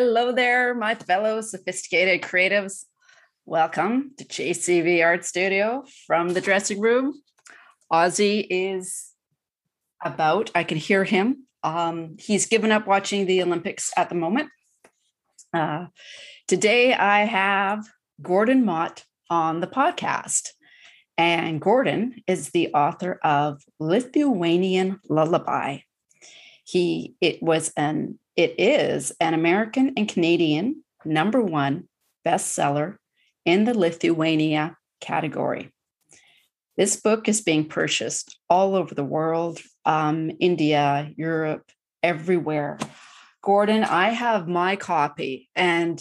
Hello there, my fellow sophisticated creatives. Welcome to JCV Art Studio from the dressing room. Ozzy is about, I can hear him. Um, he's given up watching the Olympics at the moment. Uh, today, I have Gordon Mott on the podcast. And Gordon is the author of Lithuanian Lullaby. He it was an it is an American and Canadian number one bestseller in the Lithuania category. This book is being purchased all over the world, um, India, Europe, everywhere. Gordon, I have my copy and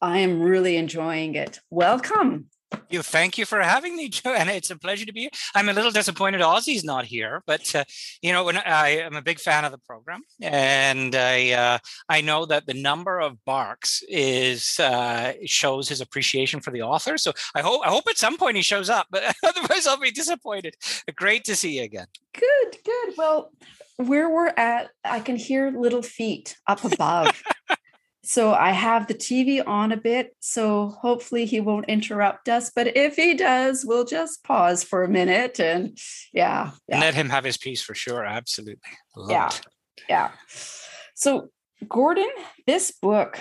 I am really enjoying it. Welcome. You thank you for having me, Joanna. It's a pleasure to be here. I'm a little disappointed Ozzy's not here, but uh, you know, when I am a big fan of the program, and I uh, I know that the number of barks is uh, shows his appreciation for the author. So I hope I hope at some point he shows up, but otherwise I'll be disappointed. Great to see you again. Good, good. Well, where we're at, I can hear little feet up above. so I have the TV on a bit, so hopefully he won't interrupt us. But if he does, we'll just pause for a minute and yeah, yeah. let him have his piece for sure. Absolutely. Love yeah, it. yeah. So Gordon, this book,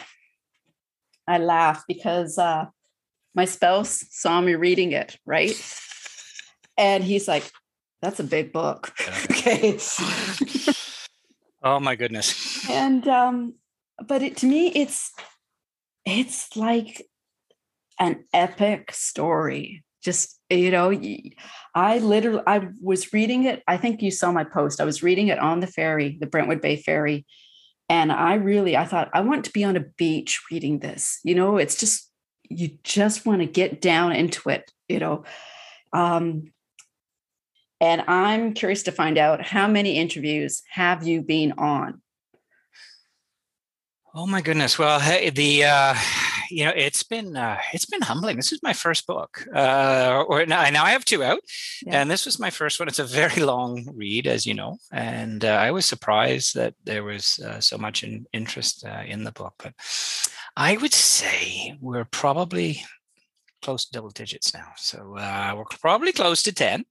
I laugh because uh, my spouse saw me reading it, right? And he's like, "That's a big book." okay. oh my goodness. And um, but it, to me it's it's like an epic story. Just you know i literally i was reading it i think you saw my post i was reading it on the ferry the brentwood bay ferry and i really i thought i want to be on a beach reading this. You know it's just you just want to get down into it you know? Um and i'm curious to find out how many interviews have you been on Oh my goodness! Well, hey, the uh, you know it's been uh, it's been humbling. This is my first book, uh, or now, now I have two out, yeah. and this was my first one. It's a very long read, as you know, and uh, I was surprised that there was uh, so much in, interest uh, in the book. But I would say we're probably close to double digits now. So uh, we're probably close to 10.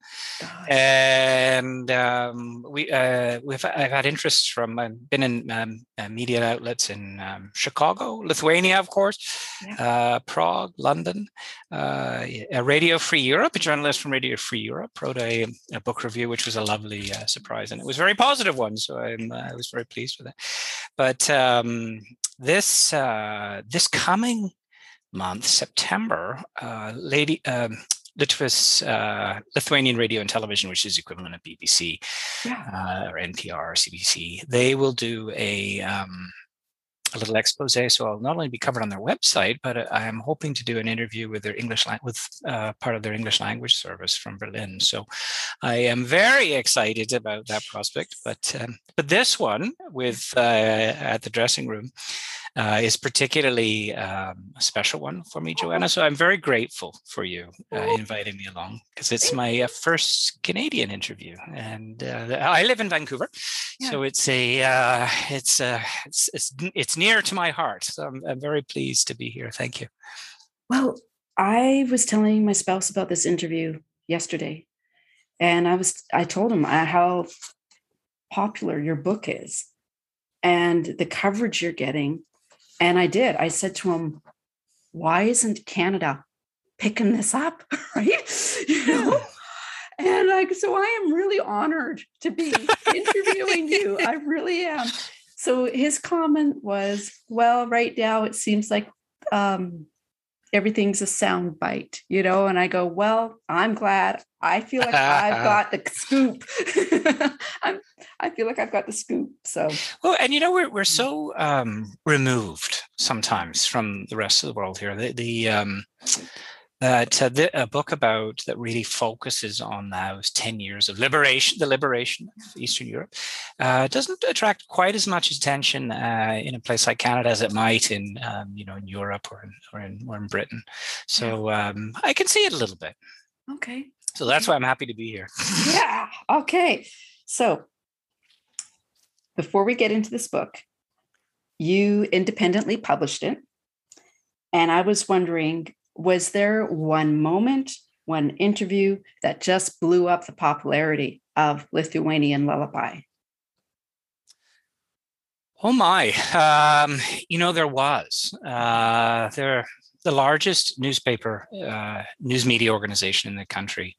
And um, we, uh, we've, I've had interest from, I've been in um, uh, media outlets in um, Chicago, Lithuania, of course, yeah. Uh, Prague, London, uh, Radio Free Europe, a journalist from Radio Free Europe wrote a, a book review, which was a lovely uh, surprise. And it was a very positive one. So I'm, I was very pleased with it. But um, this, this coming month, September, uh, Lady um, uh, Lithuanian Radio and Television, which is equivalent of BBC yeah. uh, or NPR or CBC, they will do a um, a little expose. So I'll not only be covered on their website, but I am hoping to do an interview with their English with uh, part of their English language service from Berlin. So I am very excited about that prospect. But um, but this one with uh, at the dressing room uh, is particularly um, a special one for me, Joanna. So I'm very grateful for you uh, inviting me along because it's my uh, first Canadian interview, and uh, I live in Vancouver, yeah. so it's a uh, it's, uh, it's, it's it's near to my heart. So I'm, I'm very pleased to be here. Thank you. Well, I was telling my spouse about this interview yesterday, and I was I told him how popular your book is and the coverage you're getting and I did. I said to him, why isn't Canada picking this up? right. You know? And like, so I am really honored to be interviewing you. I really am. So his comment was, well, right now it seems like um, everything's a sound bite, you know? And I go, well, I'm glad. I feel like I've got the scoop. I'm, I feel like I've got the scoop. So, well, and you know, we're, we're so um, removed sometimes from the rest of the world here. The, the um, that uh, the, a book about that really focuses on those 10 years of liberation the liberation of eastern europe uh, doesn't attract quite as much attention uh, in a place like canada as it might in um, you know in europe or in, or in, or in britain. So um, i can see it a little bit. Okay. So that's why i'm happy to be here. Yeah okay. So before we get into this book you independently published it. And I was wondering was there one moment, one interview that just blew up the popularity of Lithuanian Lullaby? Oh my! Um, you know there was. Uh, there, the largest newspaper uh, news media organization in the country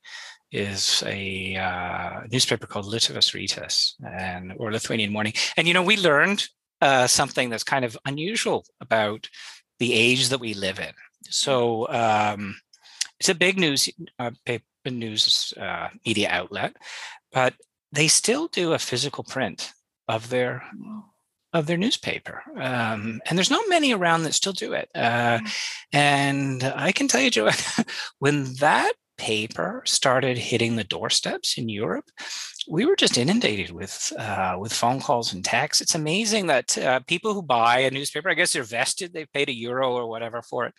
is a uh, newspaper called Lietuvos Rytas and or Lithuanian Morning. And you know we learned uh, something that's kind of unusual about the age that we live in. So um, it's a big news uh, paper news uh, media outlet, but they still do a physical print of their of their newspaper. Um, and there's not many around that still do it. Uh, mm. and I can tell you, Joe, when that paper started hitting the doorsteps in Europe, we were just inundated with uh, with phone calls and texts. It's amazing that uh, people who buy a newspaper, I guess they're vested, they've paid a euro or whatever for it,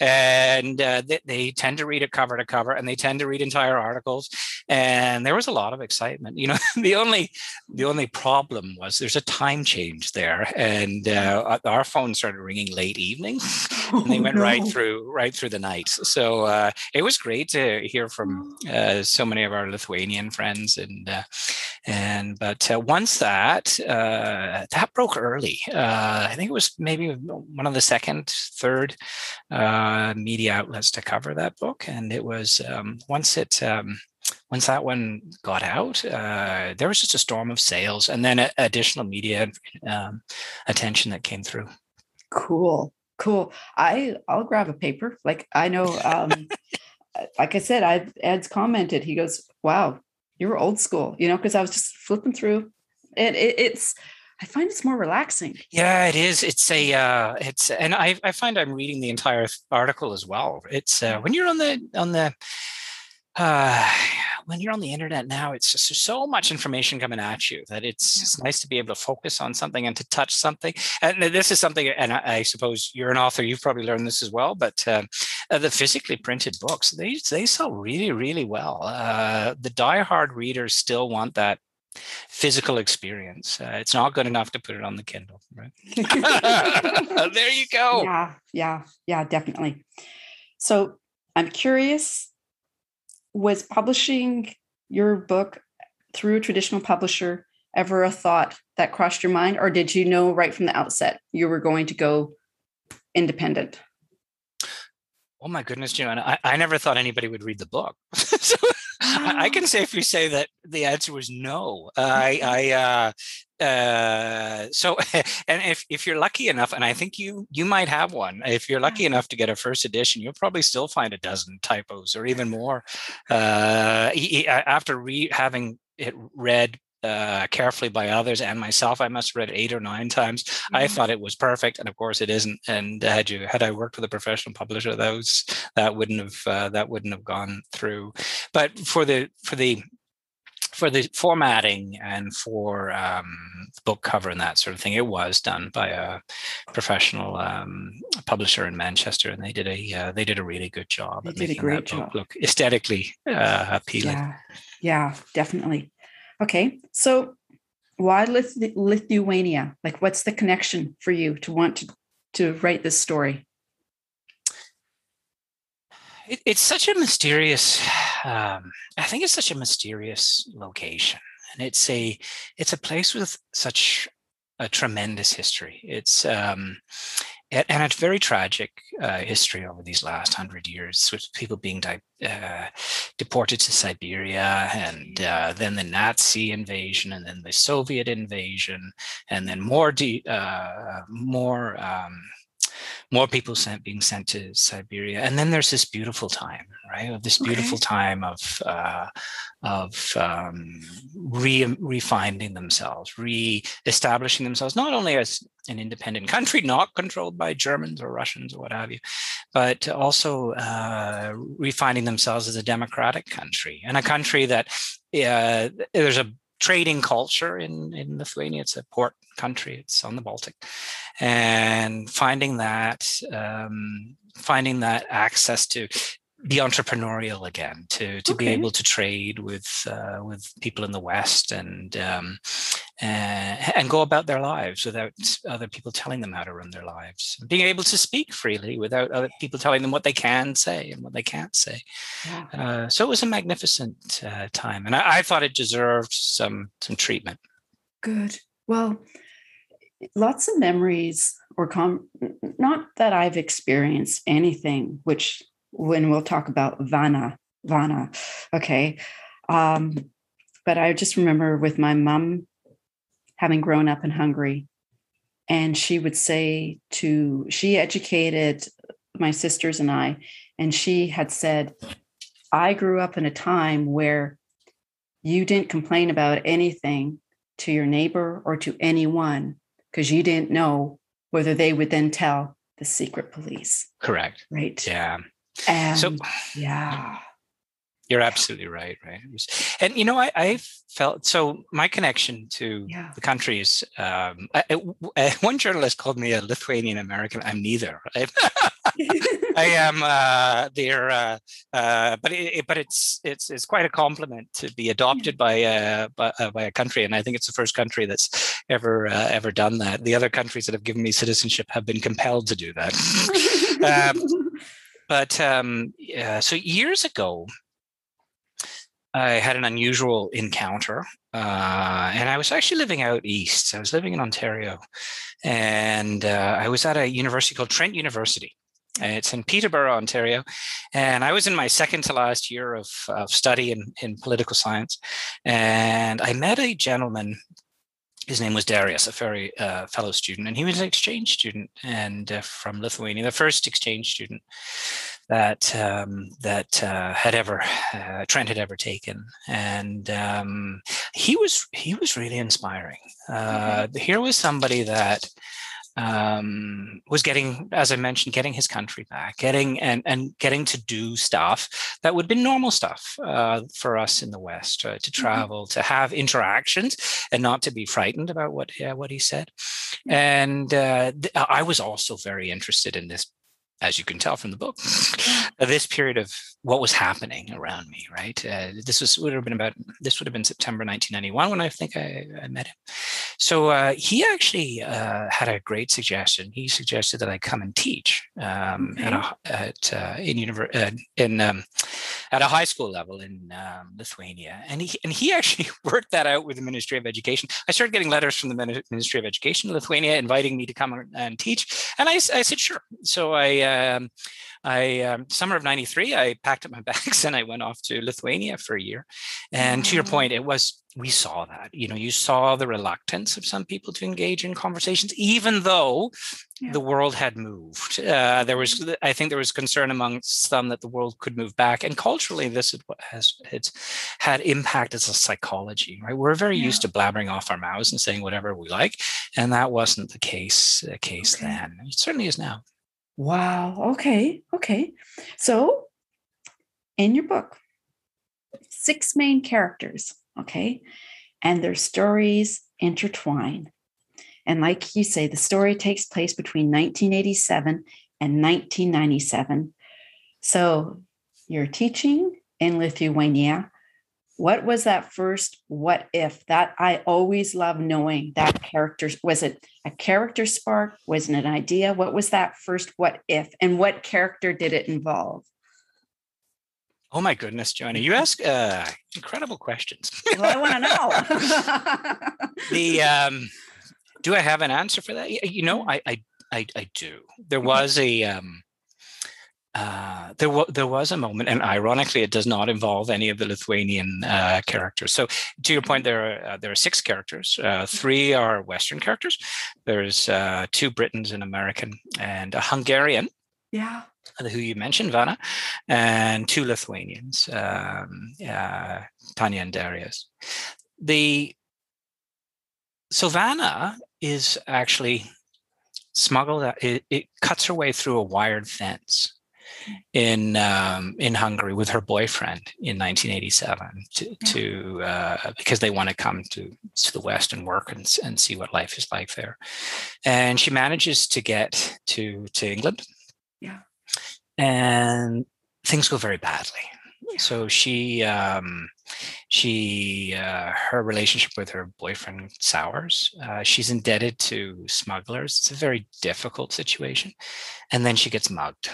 and uh, they, they, tend to read it cover to cover, and they tend to read entire articles. And there was a lot of excitement. You know, the only the only problem was there's a time change there, and uh, our phone started ringing late evening, and they went oh, no. right through right through the night. So uh, it was great to hear from uh, so many of our Lithuanian friends and and but uh, once that uh, that broke early, uh, I think it was maybe one of the second, third uh, media outlets to cover that book, and it was um, once it. Um, once that one got out, uh, there was just a storm of sales and then additional media um, attention that came through. Cool, cool. I I'll grab a paper. Like I know, um, like I said, I Ed's commented. He goes, "Wow, you were old school, you know, because I was just flipping through. And it, it's, I find it's more relaxing. Yeah, it is. It's a, uh, it's, and I, I find I'm reading the entire article as well. It's uh, when you're on the, on the, uh, when you're on the internet now, it's just so much information coming at you that it's, it's nice to be able to focus on something and to touch something. And this is something, and I, I suppose you're an author, you've probably learned this as well, but uh, uh, the physically printed books, they, they sell really, really well. Uh, the diehard readers still want that physical experience. Uh, it's not good enough to put it on the Kindle, right? there you go. Yeah, yeah, yeah, definitely. So I'm curious was publishing your book through a traditional publisher ever a thought that crossed your mind or did you know right from the outset you were going to go independent? Oh my goodness joanna i, I never thought anybody would read the book. So I, I, can safely say that the answer was no. I i uh uh, so and if, if you're lucky enough and i think you you might have one if you're lucky enough to get a first edition you'll probably still find a dozen typos or even more. Uh, after re- having it read uh, carefully by others and myself. I must have read it eight or nine times. Mm-hmm. I thought it was perfect, and of course it isn't. And had you had I worked with a professional publisher, those that wouldn't have uh, that wouldn't have gone through. But for the for the for the formatting and for um, book cover and that sort of thing, it was done by a professional um, publisher in Manchester, and they did a uh, they did a really good job they at making that job. look aesthetically uh, appealing. Yeah, yeah, definitely. Okay, so why Lith- Lithuania? Like, what's the connection for you to want to to write this story? It, it's such a mysterious. Um, I think it's such a mysterious location, and it's a it's a place with such a tremendous history. It's um, and, and a very tragic uh, history over these last hundred years, with people being di- uh, deported to Siberia, and uh, then the Nazi invasion, and then the Soviet invasion, and then more de- uh, more um, more people sent being sent to Siberia, and then there's this beautiful time, right? Of this beautiful okay. time of uh, of um, re refinding themselves, re-establishing themselves, not only as an independent country, not controlled by Germans or Russians or what have you, but also uh, refinding themselves as a democratic country and a country that uh, there's a trading culture in in Lithuania. It's a port country. It's on the Baltic, and finding that um, finding that access to be entrepreneurial again, to to Okay. be able to trade with uh, with people in the West and um, and, and go about their lives without other people telling them how to run their lives. Being able to speak freely without other people telling them what they can say and what they can't say. Yeah. Uh, so it was a magnificent uh, time, and I, I thought it deserved some some treatment. Good. Well, lots of memories or com- not that I've experienced anything, which when we'll talk about Vanna, Vanna, okay. Um, but I just remember with my mom having grown up in Hungary, and she would say to, she educated my sisters and I, and she had said, I grew up in a time where you didn't complain about anything to your neighbor or to anyone because you didn't know whether they would then tell the secret police. Correct. Right. Yeah. And So yeah. you're absolutely right. Right. And you know, I, I felt so. My connection to Yeah. the country is um, I, I- one journalist called me a Lithuanian American. I'm neither. Right? I am uh, there, uh, uh, but it, it- but it's it's it's quite a compliment to be adopted by uh, by, uh, by a country, and I think it's the first country that's ever uh, ever done that. The other countries that have given me citizenship have been compelled to do that. But um, yeah, so years ago, I had an unusual encounter, uh, and I was actually living out east. I was living in Ontario, and uh, I was at a university called Trent University. It's in Peterborough, Ontario, and I was in my second to last year of, of study in, in political science, and I met a gentleman his name was Darius, a very uh, fellow student, and he was an exchange student and uh, from Lithuania, the first exchange student that um, that uh, had ever uh, Trent had ever taken, and um, he was he was really inspiring. Uh, Here was somebody that um, was getting, as I mentioned, getting his country back, getting and and getting to do stuff that would have been normal stuff uh, for us in the West uh, to travel, to have interactions, and not to be frightened about what uh, what he said. And uh, th- I was also very interested in this, as you can tell from the book, this period of what was happening around me. Right, uh, this was would have been about this would have been September 1991 when I think I, I met him. So uh, he actually uh, had a great suggestion. He suggested that I come and teach um, at, a, at uh, in univer- uh, in um, at a high school level in um, Lithuania, and he and he actually worked that out with the Ministry of Education. I started getting letters from the Ministry of Education in Lithuania inviting me to come and- teach, and I said sure. So I. Um, I um, summer of '93, I packed up my bags and I went off to Lithuania for a year. And to your point, it was we saw that. You know, you saw the reluctance of some people to engage in conversations, even though Yeah. the world had moved. Uh, there was, I think, there was concern amongst some that the world could move back, and culturally, this is what has it's had impact as a psychology. Right, we're very used to blabbering off our mouths and saying whatever we like, and that wasn't the case uh, case Okay. then. It certainly is now. Wow. Okay. Okay. So, in your book, six main characters. Okay. And their stories intertwine. And like you say, the story takes place between 1987 and 1997. So, you're teaching in Lithuania. What was that first what if? That I always love knowing that character. Was it a character spark? Was it an idea? What was that first what if? And what character did it involve? Oh my goodness, Joanna, you ask uh, incredible questions. Well, I want to know. the um, do I have an answer for that? You know, I I I, I do. There was a um, uh, there was there was a moment, and ironically, it does not involve any of the Lithuanian uh, characters. So, to your point, there are uh, there are six characters. Uh, three are Western characters. There's uh, two Britons, an American, and a Hungarian yeah. who you mentioned, Vanna, and two Lithuanians, um, uh, Tanya and Darius. The so Vanna is actually smuggled. out- It, it cuts her way through a wired fence in um, in Hungary with her boyfriend in 1987 to, to uh, because they want to come to to the West and work and, and see what life is like there, and she manages to get to to England. Yeah. And things go very badly. So she um, she uh, her relationship with her boyfriend sours. Uh, she's indebted to smugglers. It's a very difficult situation, and then she gets mugged.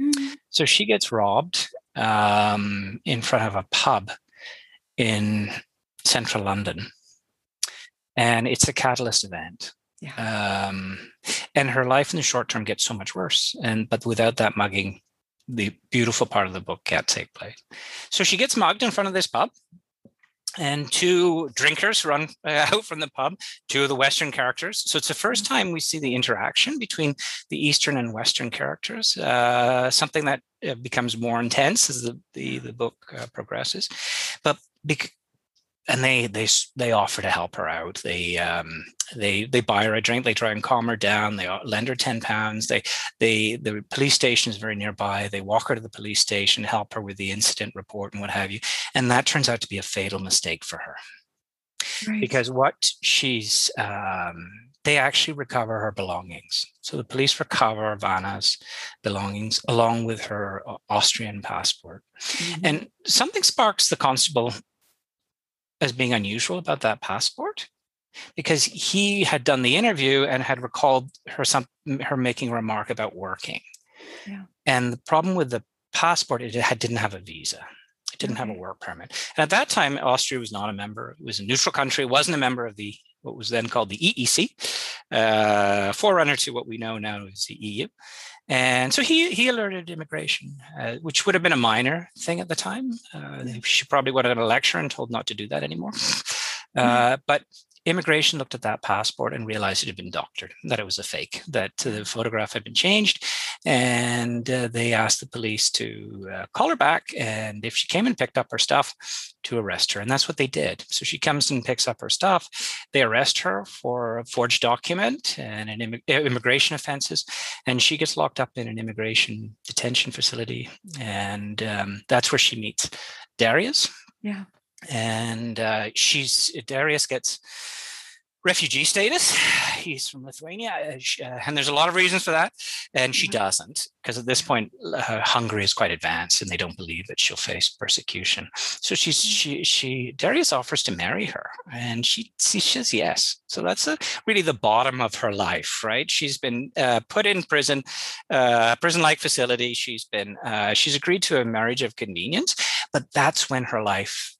Mm-hmm. So she gets robbed um, in front of a pub in central London, and it's a catalyst event. Yeah. Um, and her life in the short term gets so much worse. And but without that mugging, the beautiful part of the book can't take place. So she gets mugged in front of this pub, and two drinkers run uh, out from the pub, two of the Western characters. So it's the first time we see the interaction between the Eastern and Western characters, uh, something that uh, becomes more intense as the, the, the book uh, progresses. But bec- and they they they offer to help her out. They um, they they buy her a drink. They try and calm her down. They lend her ten pounds. They they the police station is very nearby. They walk her to the police station, help her with the incident report and what have you. And that turns out to be a fatal mistake for her, right. because what she's um, they actually recover her belongings. So the police recover Vanna's belongings along with her Austrian passport. Mm-hmm. And something sparks the constable as being unusual about that passport because he had done the interview and had recalled her some her making a remark about working. Yeah. And the problem with the passport, it had, didn't have a visa. It didn't have a work permit. And at that time, Austria was not a member. It was a neutral country. wasn't a member of the what was then called the EEC, uh, forerunner to what we know now as the EU. And so he he alerted immigration, uh, which would have been a minor thing at the time. Uh, she probably would have had a lecture and told not to do that anymore. Uh, but immigration looked at that passport and realized it had been doctored, that it was a fake, that the photograph had been changed. And uh, they asked the police to uh, call her back. And if she came and picked up her stuff, to arrest her. And that's what they did. So she comes and picks up her stuff. They arrest her for a forged document and an Im- immigration offenses. And she gets locked up in an immigration detention facility. And um, that's where she meets Darius. Yeah and uh, she's Darius gets refugee status. He's from Lithuania, uh, uh, and there's a lot of reasons for that. And she mm-hmm. doesn't, because at this point, uh, Hungary is quite advanced, and they don't believe that she'll face persecution. So she's mm. she she Darius offers to marry her, and she she says yes. So that's a, really the bottom of her life, right? She's been uh, put in prison, uh, prison-like facility. She's been she's agreed to a marriage of convenience, but that's when her life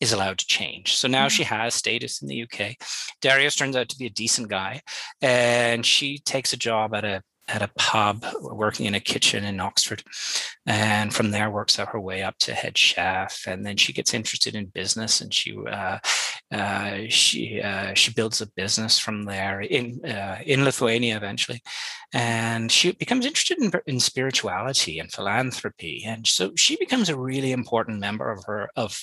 is allowed to change. So now mm-hmm. she has status in the UK. Darius turns out to be a decent guy, and she takes a job at a at a pub working in a kitchen in Oxford. And from there works out her way up to head chef. And then she gets interested in business and she uh, uh, she uh, she builds a business from there in uh, in Lithuania eventually. And she becomes interested in, in spirituality and philanthropy. And so she becomes a really important member of her of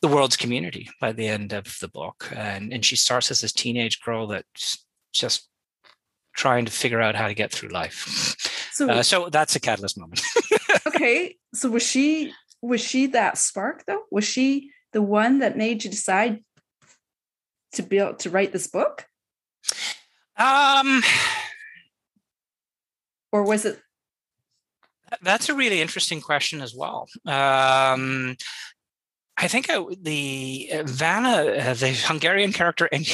the world's community by the end of the book. And, and she starts as this teenage girl that's just trying to figure out how to get through life. So, uh, so that's a catalyst moment. okay. So was she was she that spark though? Was she the one that made you decide to build to write this book? Um or was it that's a really interesting question as well. Um, I think I, the uh, Vanna, uh, the Hungarian character, and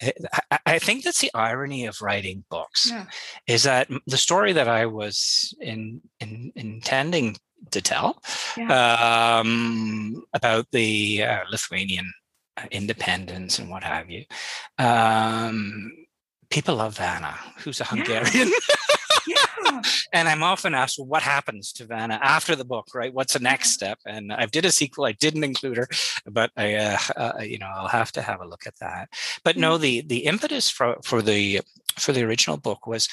I, I, think that's the irony of writing books, yeah. is that the story that I was in, in intending to tell yeah. um, about the uh, Lithuanian uh, independence and what have you. Um, people love Vanna, who's a Hungarian. Yeah. and I'm often asked, well, what happens to Vanna after the book, right? What's the next step? And I did a sequel. I didn't include her, but I, uh, uh, you know, I'll have to have a look at that. But no, mm. the the impetus for for the for the original book was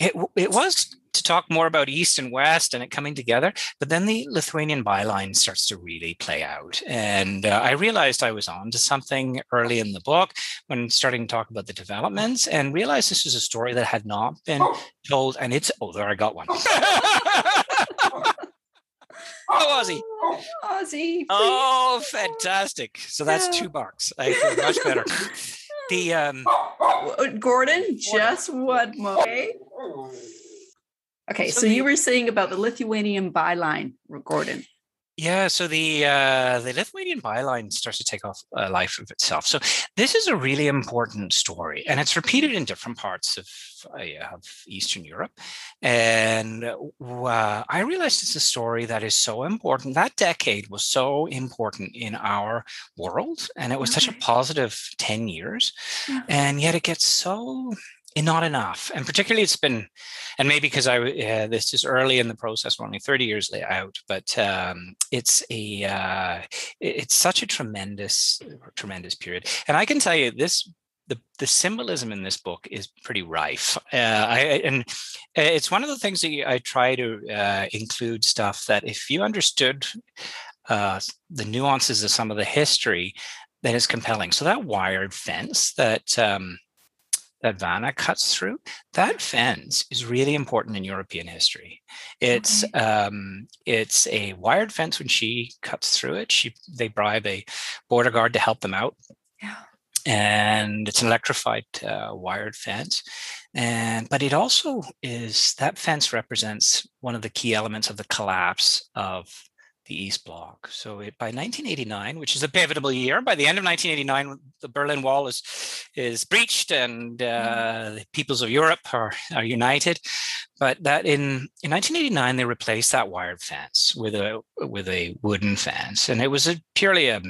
it it was to talk more about East and West and it coming together. But then the Lithuanian byline starts to really play out. And uh, I realized I was on to something early in the book when starting to talk about the developments and realized this was a story that had not been told. And it's, oh, there I got one. Oh, Ozzy. Oh, Ozzy. Oh, fantastic. So that's yeah. two bucks. I feel much better. The um Gordon, just one moment. Okay, so, so the, you were saying about the Lithuanian byline, Gordon. Yeah, so the uh, the Lithuanian byline starts to take off a life of itself. So this is a really important story, and it's repeated in different parts of, uh, of Eastern Europe. And uh, I realized it's a story that is so important. That decade was so important in our world, and it was okay. such a positive ten years, yeah. and yet it gets so not enough and particularly it's been and maybe because i uh, this is early in the process we're only 30 years out but um, it's a uh, it's such a tremendous tremendous period and i can tell you this the, the symbolism in this book is pretty rife. Uh, I, and it's one of the things that I try to uh, include stuff that if you understood uh, the nuances of some of the history, then it's compelling. So that wired fence that um, that Vanna cuts through, that fence is really important in European history. It's okay. um, it's a wired fence. When she cuts through it, she they bribe a border guard to help them out. Yeah. And it's an electrified uh, wired fence, and but it also is that fence represents one of the key elements of the collapse of the East Bloc. So it, by 1989, which is a pivotal year, by the end of 1989, the Berlin Wall is is breached and uh, the peoples of Europe are, are united. But that in, in 1989, they replaced that wired fence with a with a wooden fence, and it was a purely a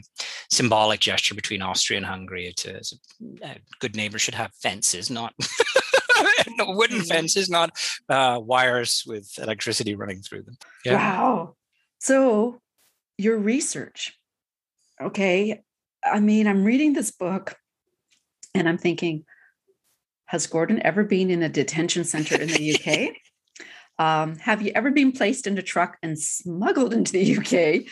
symbolic gesture between Austria and Hungary. It's a, a good neighbor should have fences, not wooden mm-hmm. fences, not uh, wires with electricity running through them. Yeah. Wow. So, your research, okay. I mean, I'm reading this book and I'm thinking, has Gordon ever been in a detention center in the UK? um, have you ever been placed in a truck and smuggled into the UK?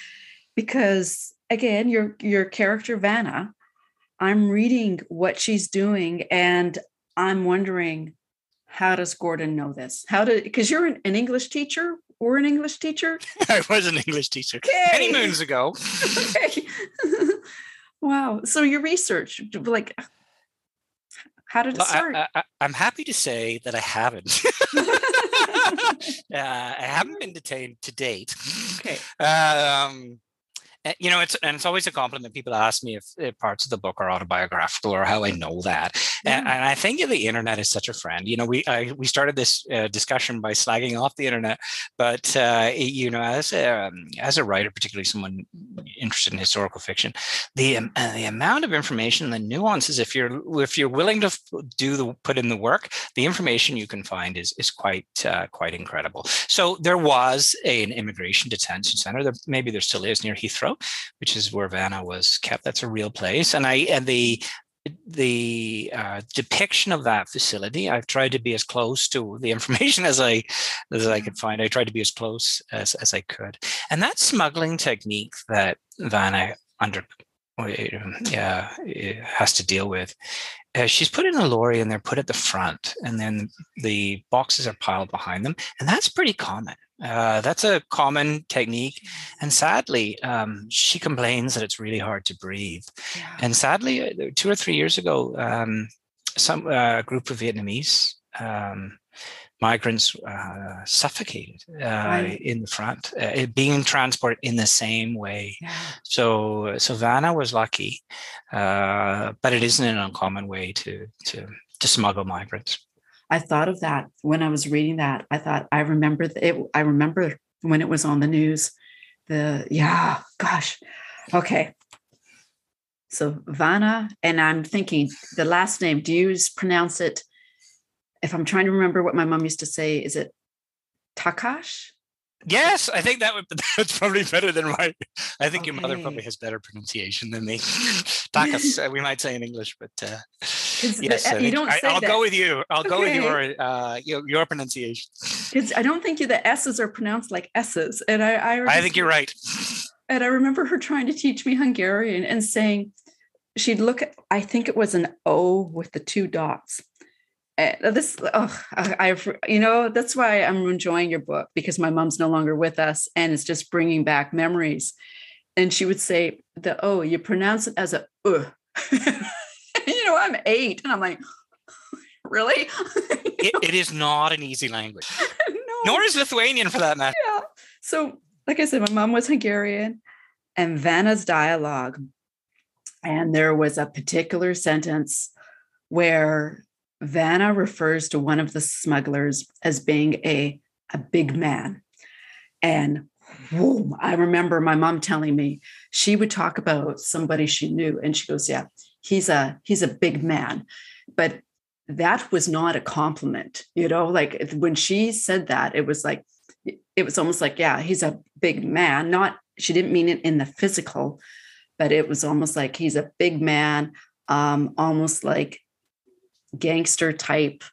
Because again, your your character Vanna, I'm reading what she's doing and I'm wondering, how does Gordon know this? How did because you're an, an English teacher? Or an English teacher? I was an English teacher okay. many moons ago. okay. wow. So your research, like, how did it start? I, am happy to say that I haven't. uh, I haven't been detained to date. Okay. Um, you know, it's and it's always a compliment. People ask me if, if parts of the book are autobiographical or how I know that. Yeah. And, and, I think the internet is such a friend. You know, we I, we started this uh, discussion by slagging off the internet, but uh, you know, as a um, as a writer, particularly someone interested in historical fiction, the um, uh, the amount of information, the nuances, if you're if you're willing to do the put in the work, the information you can find is is quite uh, quite incredible. So there was a, an immigration detention center. There maybe there still is near Heathrow which is where Vanna was kept. That's a real place, and I and the the uh, depiction of that facility i've tried to be as close to the information as i as i could find. I tried to be as close as, as i could. And that smuggling technique that vanna under yeah has to deal with uh, she's put in a lorry and they're put at the front and then the boxes are piled behind them and that's pretty common uh, that's a common technique. And sadly, um, she complains that it's really hard to breathe. Yeah. And sadly, uh, two or three years ago, um, some uh, group of Vietnamese um, migrants uh, suffocated uh, right. in the front, uh, being transported in the same way. Yeah. So, so Vanna was lucky, but it isn't an uncommon way to to to smuggle migrants. I thought of that when I was reading that. I thought I remember it. I remember when it was on the news. The yeah, gosh, okay. So Vanna, and I'm thinking the last name. Do you pronounce it? If I'm trying to remember what my mom used to say, is it Takash? Yes, I think that would that's probably better than my. I think okay. your mother probably has better pronunciation than me. Takas, uh, we might say in English, but uh, yes, the, you don't. I, will go with you. I'll okay. go with your uh, your, your pronunciation. Because I don't think you, the S's are pronounced like S's, and I I, I think you're right. And I remember her trying to teach me Hungarian and saying she'd look at. I think it was an O with the two dots uh, this oh, I, you know that's why i'm enjoying your book because my mom's no longer with us and it's just bringing back memories and she would say the oh you pronounce it as a uh. you know i'm eight and i'm like really it, it is not an easy language no. Nor is Lithuanian for that matter. Yeah. So, like I said, my mom was Hungarian and Vanna's dialogue. And there was a particular sentence where Vanna refers to one of the smugglers as being a, a big man. And whoa, I remember my mom telling me she would talk about somebody she knew, and she goes, Yeah, he's a he's a big man. But that was not a compliment, you know, like when she said that, it was like it was almost like, yeah, he's a big man. Not she didn't mean it in the physical, but it was almost like he's a big man, um, almost like gangster type,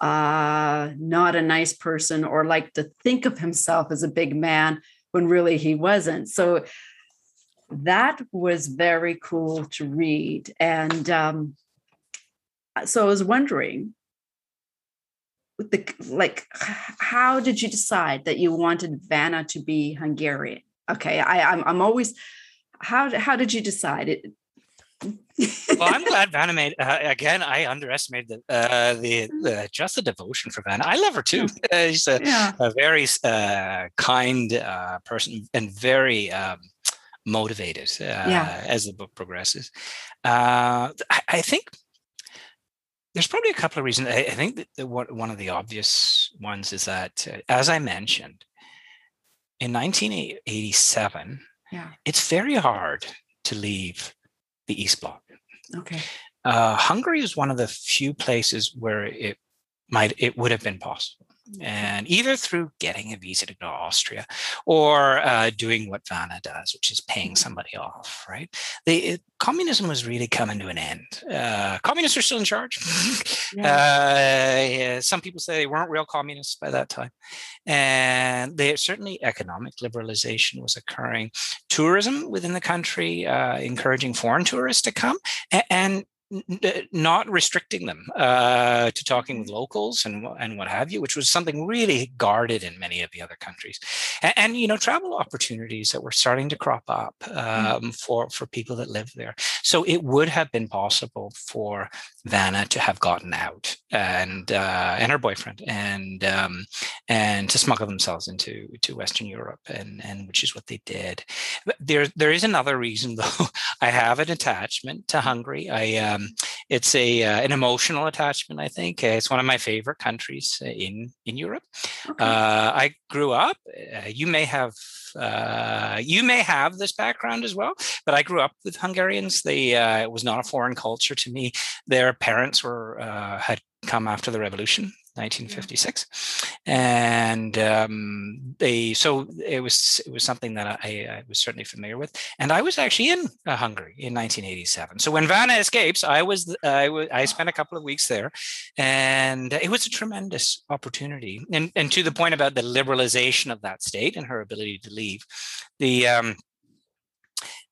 uh, not a nice person, or like to think of himself as a big man when really he wasn't. So that was very cool to read. And um, so I was wondering, the like, how did you decide that you wanted Vanna to be Hungarian? Okay, I, I'm I'm always how how did you decide it? Well, I'm glad Vanna made uh, again. I underestimated the, uh, the, the just the devotion for Vanna. I love her too. Uh, she's a, Yeah. a very uh, kind uh, person and very um, motivated uh, Yeah. as the book progresses. Uh, I, I think there's probably a couple of reasons. I, I think that the, one one of the obvious ones is that, uh, as I mentioned, in 1987, Yeah. it's very hard to leave the East Bloc. Okay. Uh, Hungary is one of the few places where it might it would have been possible, and either through getting a visa to go to Austria, or uh, doing what Vanna does, which is paying somebody off. Right? The it, communism was really coming to an end. Uh, communists are still in charge. Yeah. Uh, yeah, some people say they weren't real communists by that time, and they certainly economic liberalization was occurring. Tourism within the country, uh, encouraging foreign tourists to come, and n- not restricting them uh, to talking with locals and and what have you, which was something really guarded in many of the other countries, and, and you know travel opportunities that were starting to crop up um, for for people that live there. So it would have been possible for Vanna to have gotten out and uh, and her boyfriend and um, and to smuggle themselves into to Western Europe and and which is what they did. But there there is another reason though. I have an attachment to Hungary. I um, it's a uh, an emotional attachment. I think it's one of my favorite countries uh, in in Europe. Okay. Uh, I grew up. Uh, you may have uh, you may have this background as well, but I grew up with Hungarians. They uh, it was not a foreign culture to me. Their parents were uh, had come after the revolution. 1956 and um, they so it was it was something that I, I was certainly familiar with. And i was actually in uh, hungary in 1987 so when vanna escapes i was I was I spent a couple of weeks there. And it was a tremendous opportunity. And and to the point about the liberalization of that state and her ability to leave the um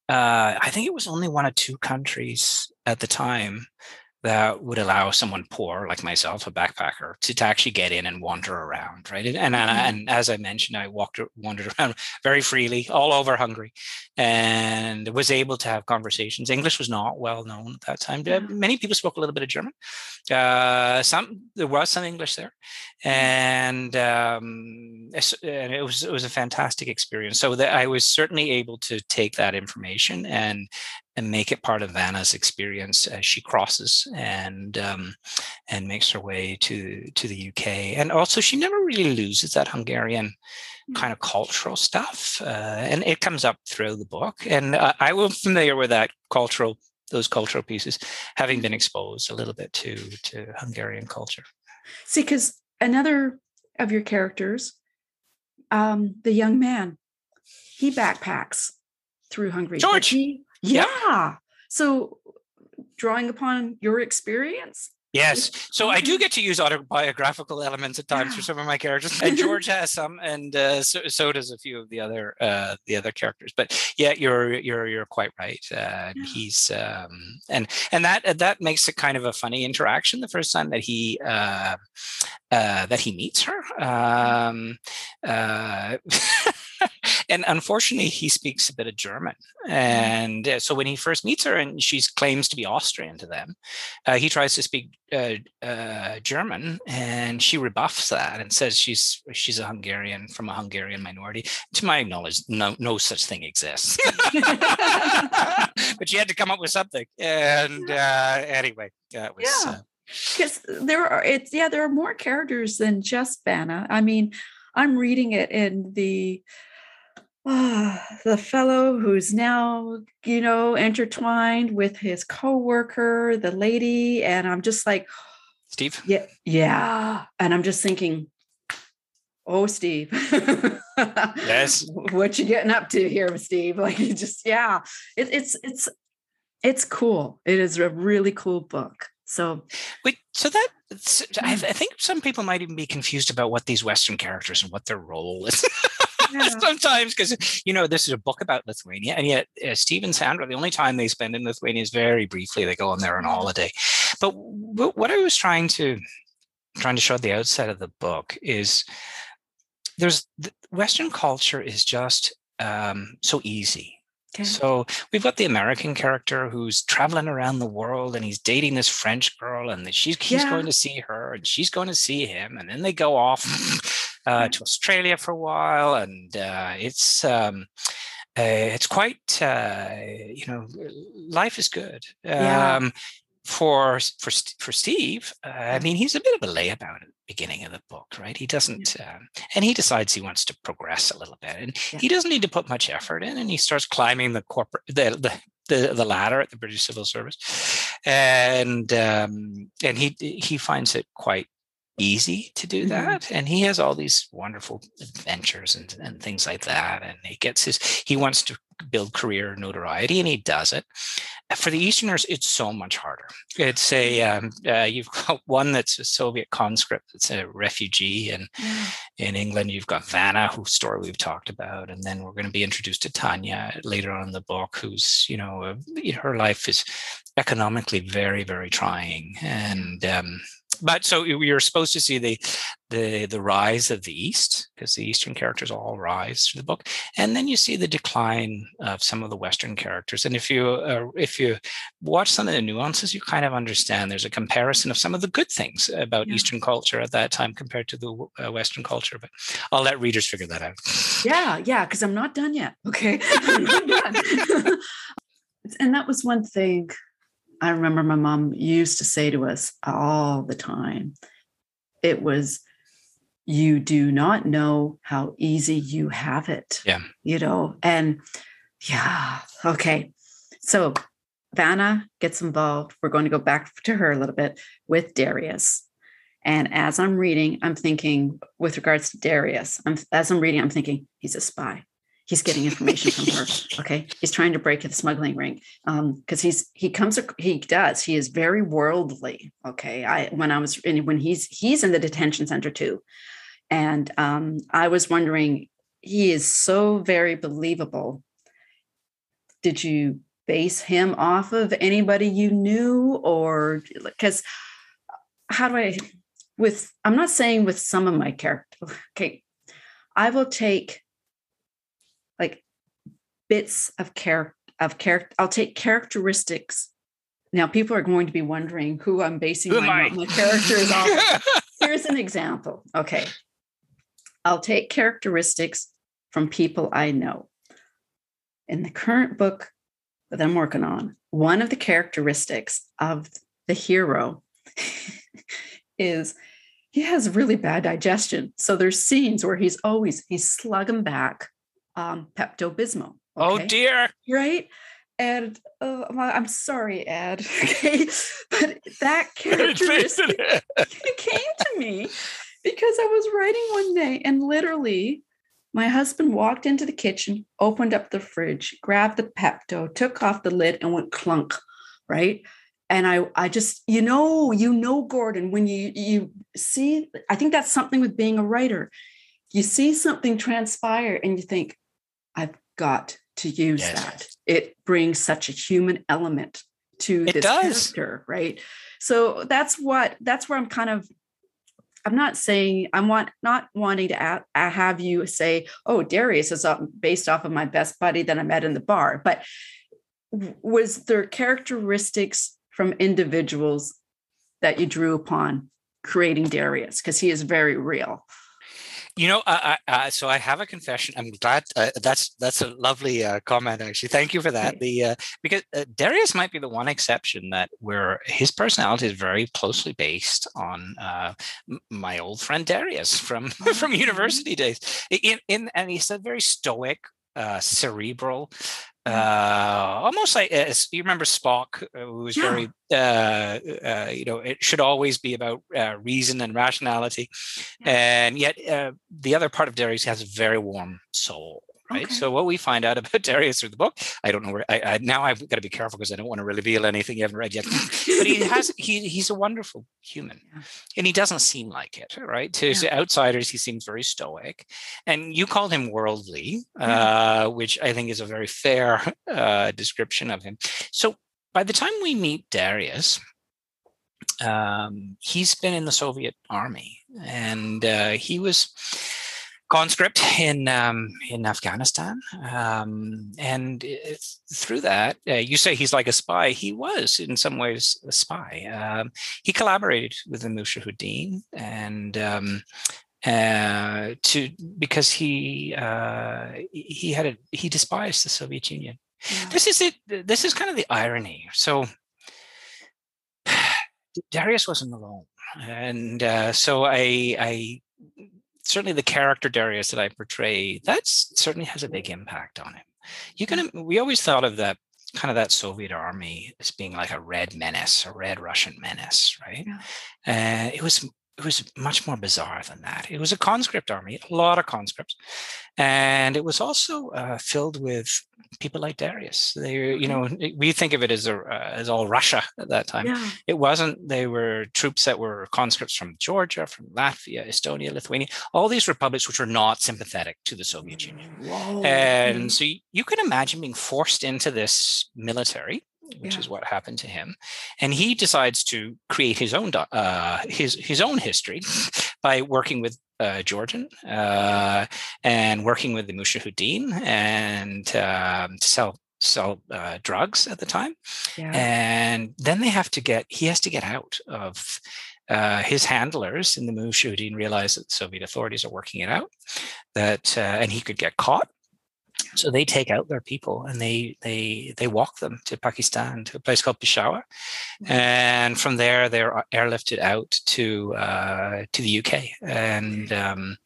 uh, I think it was only one or two countries at the time that would allow someone poor like myself, a backpacker, to, to actually get in and wander around, right? And and, Mhm. and as I mentioned, I walked wandered around very freely all over Hungary, and was able to have conversations. English was not well known at that time. Yeah. Many people spoke a little bit of German. Uh, some there was some English there, and um, and it was it was a fantastic experience. So that I was certainly able to take that information and and make it part of Vanna's experience as she crosses and um, and makes her way to to the UK. And also, she never really loses that Hungarian kind of cultural stuff, uh, and it comes up through the book. And uh, I was familiar with that cultural those cultural pieces, having been exposed a little bit to to Hungarian culture. See, because another of your characters, um, the young man, he backpacks through Hungary. George. he-. Yeah. So, drawing upon your experience. Yes. So I do get to use autobiographical elements at times for some of my characters, and George has some, and uh, so, so does a few of the other uh, the other characters. But yeah, you're you're you're quite right. Uh, Yeah. He's um, and and that that makes it kind of a funny interaction the first time that he uh, uh, that he meets her. Um, uh, and unfortunately, he speaks a bit of German. And uh, so when he first meets her, and she claims to be Austrian to them, uh, he tries to speak uh, uh, German, and she rebuffs that and says she's she's a Hungarian from a Hungarian minority. To my knowledge, no no such thing exists. but she had to come up with something. And uh, anyway, that was. Yeah because there are it's yeah there are more characters than just Vanna. I mean, I'm reading it in the uh, the fellow who's now you know intertwined with his co-worker, the lady, and I'm just like, Steve. Yeah, yeah, and I'm just thinking, oh, Steve. yes. What you getting up to here, Steve? Like, you just yeah, it, it's it's it's cool. It is a really cool book. So, wait, so that I, I think some people might even be confused about what these Western characters and what their role is. Yeah. sometimes because you know this is a book about Lithuania, and yet uh, Steve and Sandra, the only time they spend in Lithuania is very briefly. They go on there on holiday. But w- what I was trying to trying to show at the outset of the book is there's the Western culture is just um, so easy Okay. So we've got the American character who's traveling around the world and he's dating this French girl and she's he's yeah. going to see her and she's going to see him and then they go off uh, to Australia for a while and uh, it's um, uh, it's quite uh, you know life is good. Yeah. Um, for for for Steve, uh, I mean, he's a bit of a layabout at the beginning of the book, right? He doesn't, um, and he decides he wants to progress a little bit, and yeah. he doesn't need to put much effort in, and he starts climbing the corporate the the the, the ladder at the British Civil Service, and um, and he he finds it quite easy to do mm-hmm. that mm-hmm. and he has all these wonderful adventures and, and things like that and he gets his he wants to build career notoriety and he does it for the easterners it's so much harder it's a um, uh, you've got one that's a soviet conscript that's a refugee and mm. in england you've got vanna whose story we've talked about and then we're going to be introduced to tanya later on in the book who's you know uh, her life is economically very very trying and um, but so you're supposed to see the the the rise of the East because the Eastern characters all rise through the book, and then you see the decline of some of the Western characters. And if you uh, if you watch some of the nuances, you kind of understand. There's a comparison of some of the good things about yeah. Eastern culture at that time compared to the uh, Western culture. But I'll let readers figure that out. Yeah, yeah, because I'm not done yet. Okay, and that was one thing I remember my mom used to say to us all the time it was, you do not know how easy you have it. Yeah. You know, and yeah, okay. So Vanna gets involved. We're going to go back to her a little bit with Darius. And as I'm reading, I'm thinking, with regards to Darius, I'm, as I'm reading, I'm thinking, he's a spy he's getting information from her. Okay, he's trying to break the smuggling ring Um, because um, he's he comes he does he is very worldly. Okay, I when I was in, when he's he's in the detention center too, and um, I was wondering he is so very believable. Did you base him off of anybody you knew or because how do I with I'm not saying with some of my characters. Okay, I will take bits of character of character. I'll take characteristics. Now, people are going to be wondering who I'm basing who my, my characters on Here's an example. Okay. I'll take characteristics from people I know. In the current book that I'm working on, one of the characteristics of the hero is he has really bad digestion. So there's scenes where he's always he's slugging back um, Pepto Bismol. Oh, okay? Oh dear. Right. And uh, I'm sorry, Ed. Okay. But that characteristic came to me because I was writing one day and literally my husband walked into the kitchen, opened up the fridge, grabbed the Pepto, took off the lid, and went clunk. Right. And I, I just, you know, you know, Gordon, when you you see, I think that's something with being a writer. You see something transpire and you think, got to use yes. that. It brings such a human element to it this does. character, right? So that's what that's where I'm kind of I'm not saying I'm want not wanting to add, have you say, "Oh, Darius is um, based off of my best buddy that I met in the bar," but was there characteristics from individuals that you drew upon creating Darius because he is very real? You know, uh, uh, so I have a confession. I'm glad uh, that's that's a lovely uh, comment. Actually, thank you for that. The uh, because uh, Darius might be the one exception that where his personality is very closely based on my old friend Darius from from mm-hmm. university days. In, in and he's a very stoic, cerebral, uh, almost like uh, you remember Spock, uh, who was yeah. very, uh, uh, you know, it should always be about uh, reason and rationality, yeah. and yet the other part of Darius has a very warm soul, right? Okay. So what we find out about Darius through the book, I don't know where. I, I now I've got to be careful because I don't want to reveal anything you haven't read yet. but he has he he's a wonderful human, yeah. and he doesn't seem like it, right? To, yeah. outsiders, he seems very stoic, and you called him worldly, yeah. uh, which I think is a very fair uh, description of him. So by the time we meet Darius. Um, he's been in the Soviet army, and uh, he was conscript in um, in Afghanistan, um, and through that, uh, you say he's like a spy. He was in some ways a spy. Um, he collaborated with the Mujahideen, and um, uh, to because he uh, he had a he despised the Soviet Union. Yeah. This is it. This is kind of the irony. So Darius wasn't alone, and uh, so I I certainly the character Darius that I portray, that certainly has a big impact on him. You can mm. we always thought of that kind of that Soviet army as being like a red menace, a red Russian menace, right? Yeah. Uh, it was it was much more bizarre than that. It was a conscript army, a lot of conscripts, and it was also uh, filled with people like Darius. They, you know, we think of it as a, uh, as all Russia at that time. Yeah. It wasn't. They were troops that were conscripts from Georgia, from Latvia, Estonia, Lithuania, all these republics which were not sympathetic to the Soviet Union. Whoa. And so you, you can imagine being forced into this military which yeah. is what happened to him. And he decides to create his own uh, his his own history by working with uh, Georgian uh, and working with the Mujahideen and um, to sell sell uh, drugs at the time. Yeah. And then they have to get he has to get out of uh, his handlers in the Mujahideen realize that the Soviet authorities are working it out, that uh, and he could get caught. So they take out their people and they they they walk them to Pakistan to a place called Peshawar, mm-hmm. and from there they're airlifted out to uh, to the UK, and um,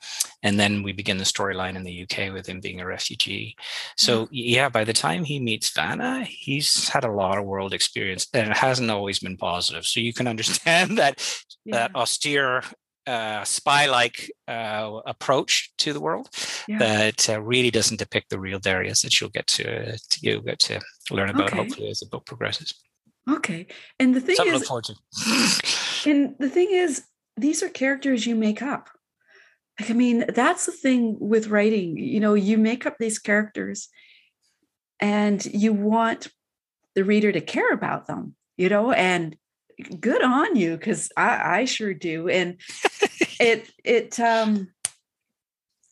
and then we begin the storyline in the UK with him being a refugee. So mm-hmm. yeah, by the time he meets Vanna, he's had a lot of world experience, and it hasn't always been positive. So you can understand that yeah. that austere uh, spy-like uh, approach to the world yeah. that uh, really doesn't depict the real Darius that you'll get to, to you'll get to learn about okay. hopefully as the book progresses. Okay, and the thing Something is, and the thing is, these are characters you make up. Like, I mean, that's the thing with writing. You know, you make up these characters, and you want the reader to care about them. You know, and good on you because I, I sure do and it it um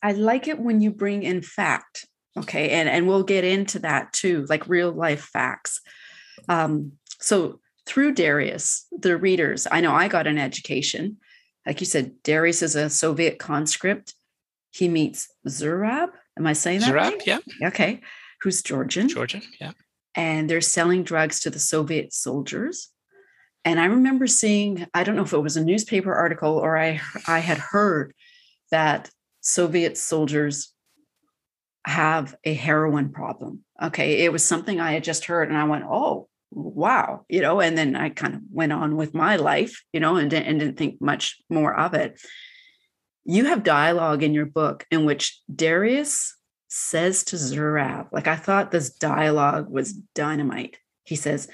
i like it when you bring in fact okay and and we'll get into that too like real life facts. Um so through darius the readers i know i got an education. Like you said darius is a soviet conscript. He meets zurab am i saying that zurab right? yeah. Okay who's georgian. Georgian yeah. And they're selling drugs to the soviet soldiers and I remember seeing, I don't know if it was a newspaper article or I, I had heard that Soviet soldiers have a heroin problem. Okay. It was something I had just heard and I went, oh, wow. You know, and then I kind of went on with my life, you know, and, and didn't think much more of it. You have dialogue in your book in which Darius says to Zurab, like I thought this dialogue was dynamite. He says,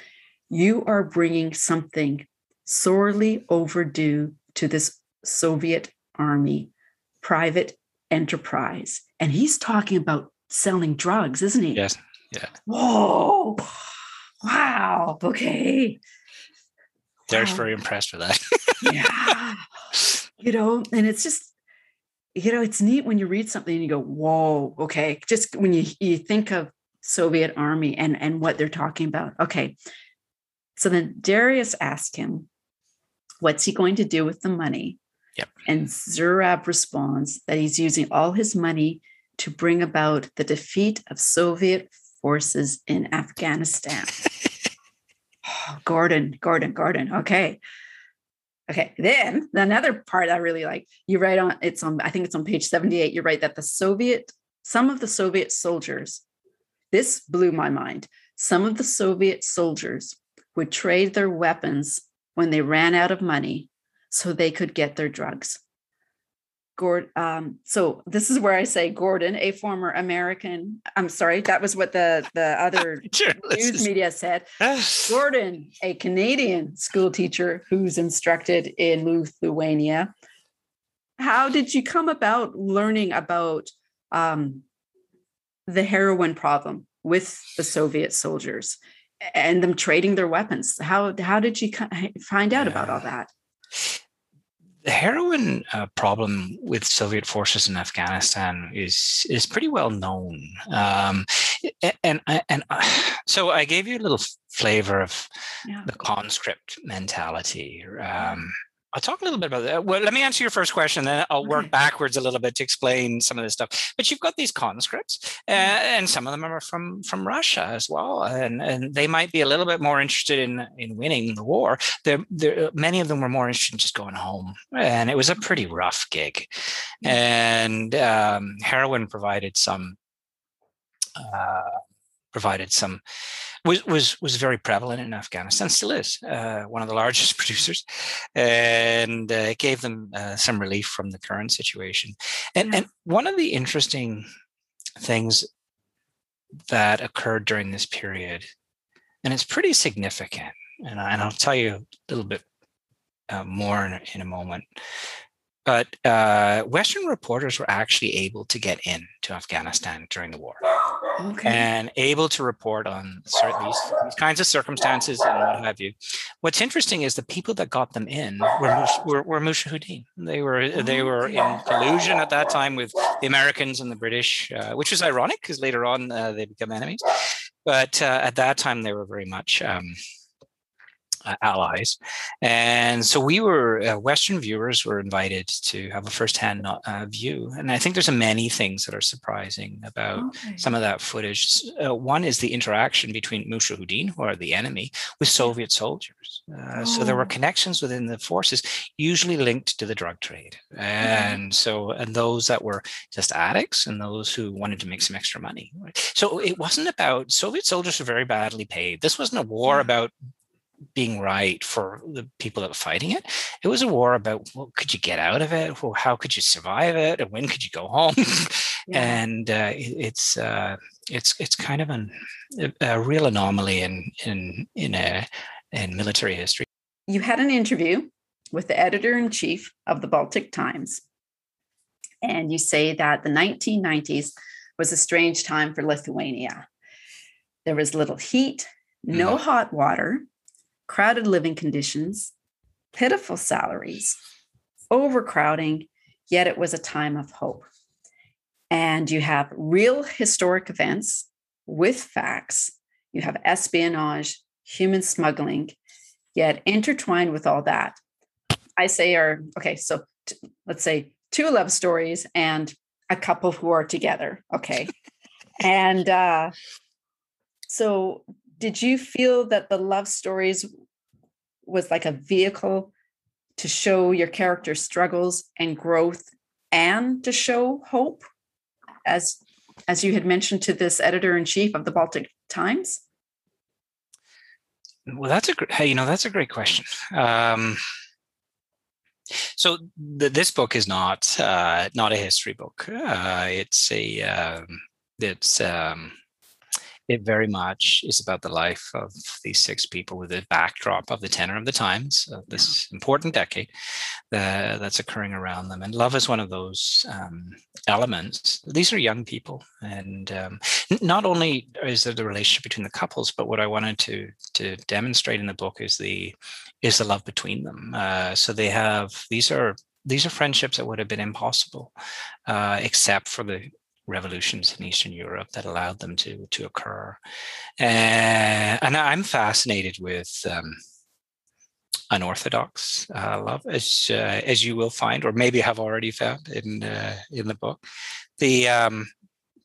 you are bringing something sorely overdue to this Soviet army, private enterprise. And he's talking about selling drugs, isn't he? Yes. Yeah. Whoa. Wow. Okay. They're wow. very impressed with that. yeah. you know, and it's just, you know, it's neat when you read something and you go, whoa, okay. Just when you, you think of Soviet army and, and what they're talking about. Okay. So then Darius asked him, what's he going to do with the money? Yep. And Zurab responds that he's using all his money to bring about the defeat of Soviet forces in Afghanistan. oh, Gordon, Gordon, Gordon. Okay. Okay. Then another part I really like, you write on it's on, I think it's on page 78. You write that the Soviet, some of the Soviet soldiers, this blew my mind. Some of the Soviet soldiers would trade their weapons when they ran out of money so they could get their drugs. Gordon, um, so this is where I say Gordon, a former American. I'm sorry, that was what the the other news media said. Gordon, a Canadian school teacher who's instructed in Lithuania. How did you come about learning about um, the heroin problem with the Soviet soldiers and them trading their weapons? How how did you find out about all that? the heroin uh, problem with Soviet forces in Afghanistan is is pretty well known, um, and and, and uh, so I gave you a little flavor of yeah. the conscript mentality. Um, I'll talk a little bit about that. Well, let me answer your first question, then I'll work okay. backwards a little bit to explain some of this stuff. But you've got these conscripts, uh, and some of them are from from Russia as well, and and they might be a little bit more interested in in winning the war. Many of them were more interested in just going home, and it was a pretty rough gig. And um, heroin provided some uh, provided some was was was very prevalent in Afghanistan, still is uh, one of the largest producers, and uh, it gave them uh, some relief from the current situation. And and one of the interesting things that occurred during this period, and it's pretty significant, and, I, and I'll tell you a little bit uh, more in, in a moment. But uh, Western reporters were actually able to get into Afghanistan during the war okay. and able to report on certain, these, these, kinds of circumstances and what have you. What's interesting is the people that got them in were were, were Mujahideen. They were they were in collusion at that time with the Americans and the British, uh, which was ironic because later on uh, they become enemies. But uh, at that time they were very much. Um, uh, allies. And so we were, uh, Western viewers were invited to have a firsthand uh, view. And I think there's a many things that are surprising about okay. some of that footage. Uh, one is the interaction between Mujahideen, who are the enemy, with Soviet soldiers. Oh. So there were oh. connections within the forces, usually linked to the drug trade. And so, and those that were just addicts and those who wanted to make some extra money. So it wasn't about Soviet soldiers were very badly paid. This wasn't a war yeah. about being right for the people that were fighting it. It was a war about well, could you get out of it? Well, how could you survive it? And when could you go home? yeah. And uh, it's uh, it's it's kind of an, a real anomaly in in in a in military history. You had an interview with the editor in chief of the Baltic Times, and you say that the 1990s was a strange time for Lithuania. There was little heat, no mm. hot water, crowded living conditions, pitiful salaries, overcrowding, yet it was a time of hope. And you have real historic events with facts, you have espionage, human smuggling, yet intertwined with all that. I say are okay, so t- let's say two love stories and a couple who are together. Okay. and uh, so did you feel that the love stories was like a vehicle to show your character's struggles and growth and to show hope as as you had mentioned to this editor in chief of the Baltic Times? Well, that's a great, hey, you know, that's a great question. Um, so the, this book is not uh, not a history book. Uh, it's a um, it's um, it very much is about the life of these six people with the backdrop of the tenor of the times of this yeah. important decade that, that's occurring around them. And love is one of those um, elements. These are young people, and um, not only is there the relationship between the couples, but what I wanted to to demonstrate in the book is the is the love between them. Uh, so they have these are these are friendships that would have been impossible uh, except for the revolutions in Eastern Europe that allowed them to to occur. Uh, and I'm fascinated with um, unorthodox uh, love, as uh, as you will find, or maybe have already found in uh, in the book. The um,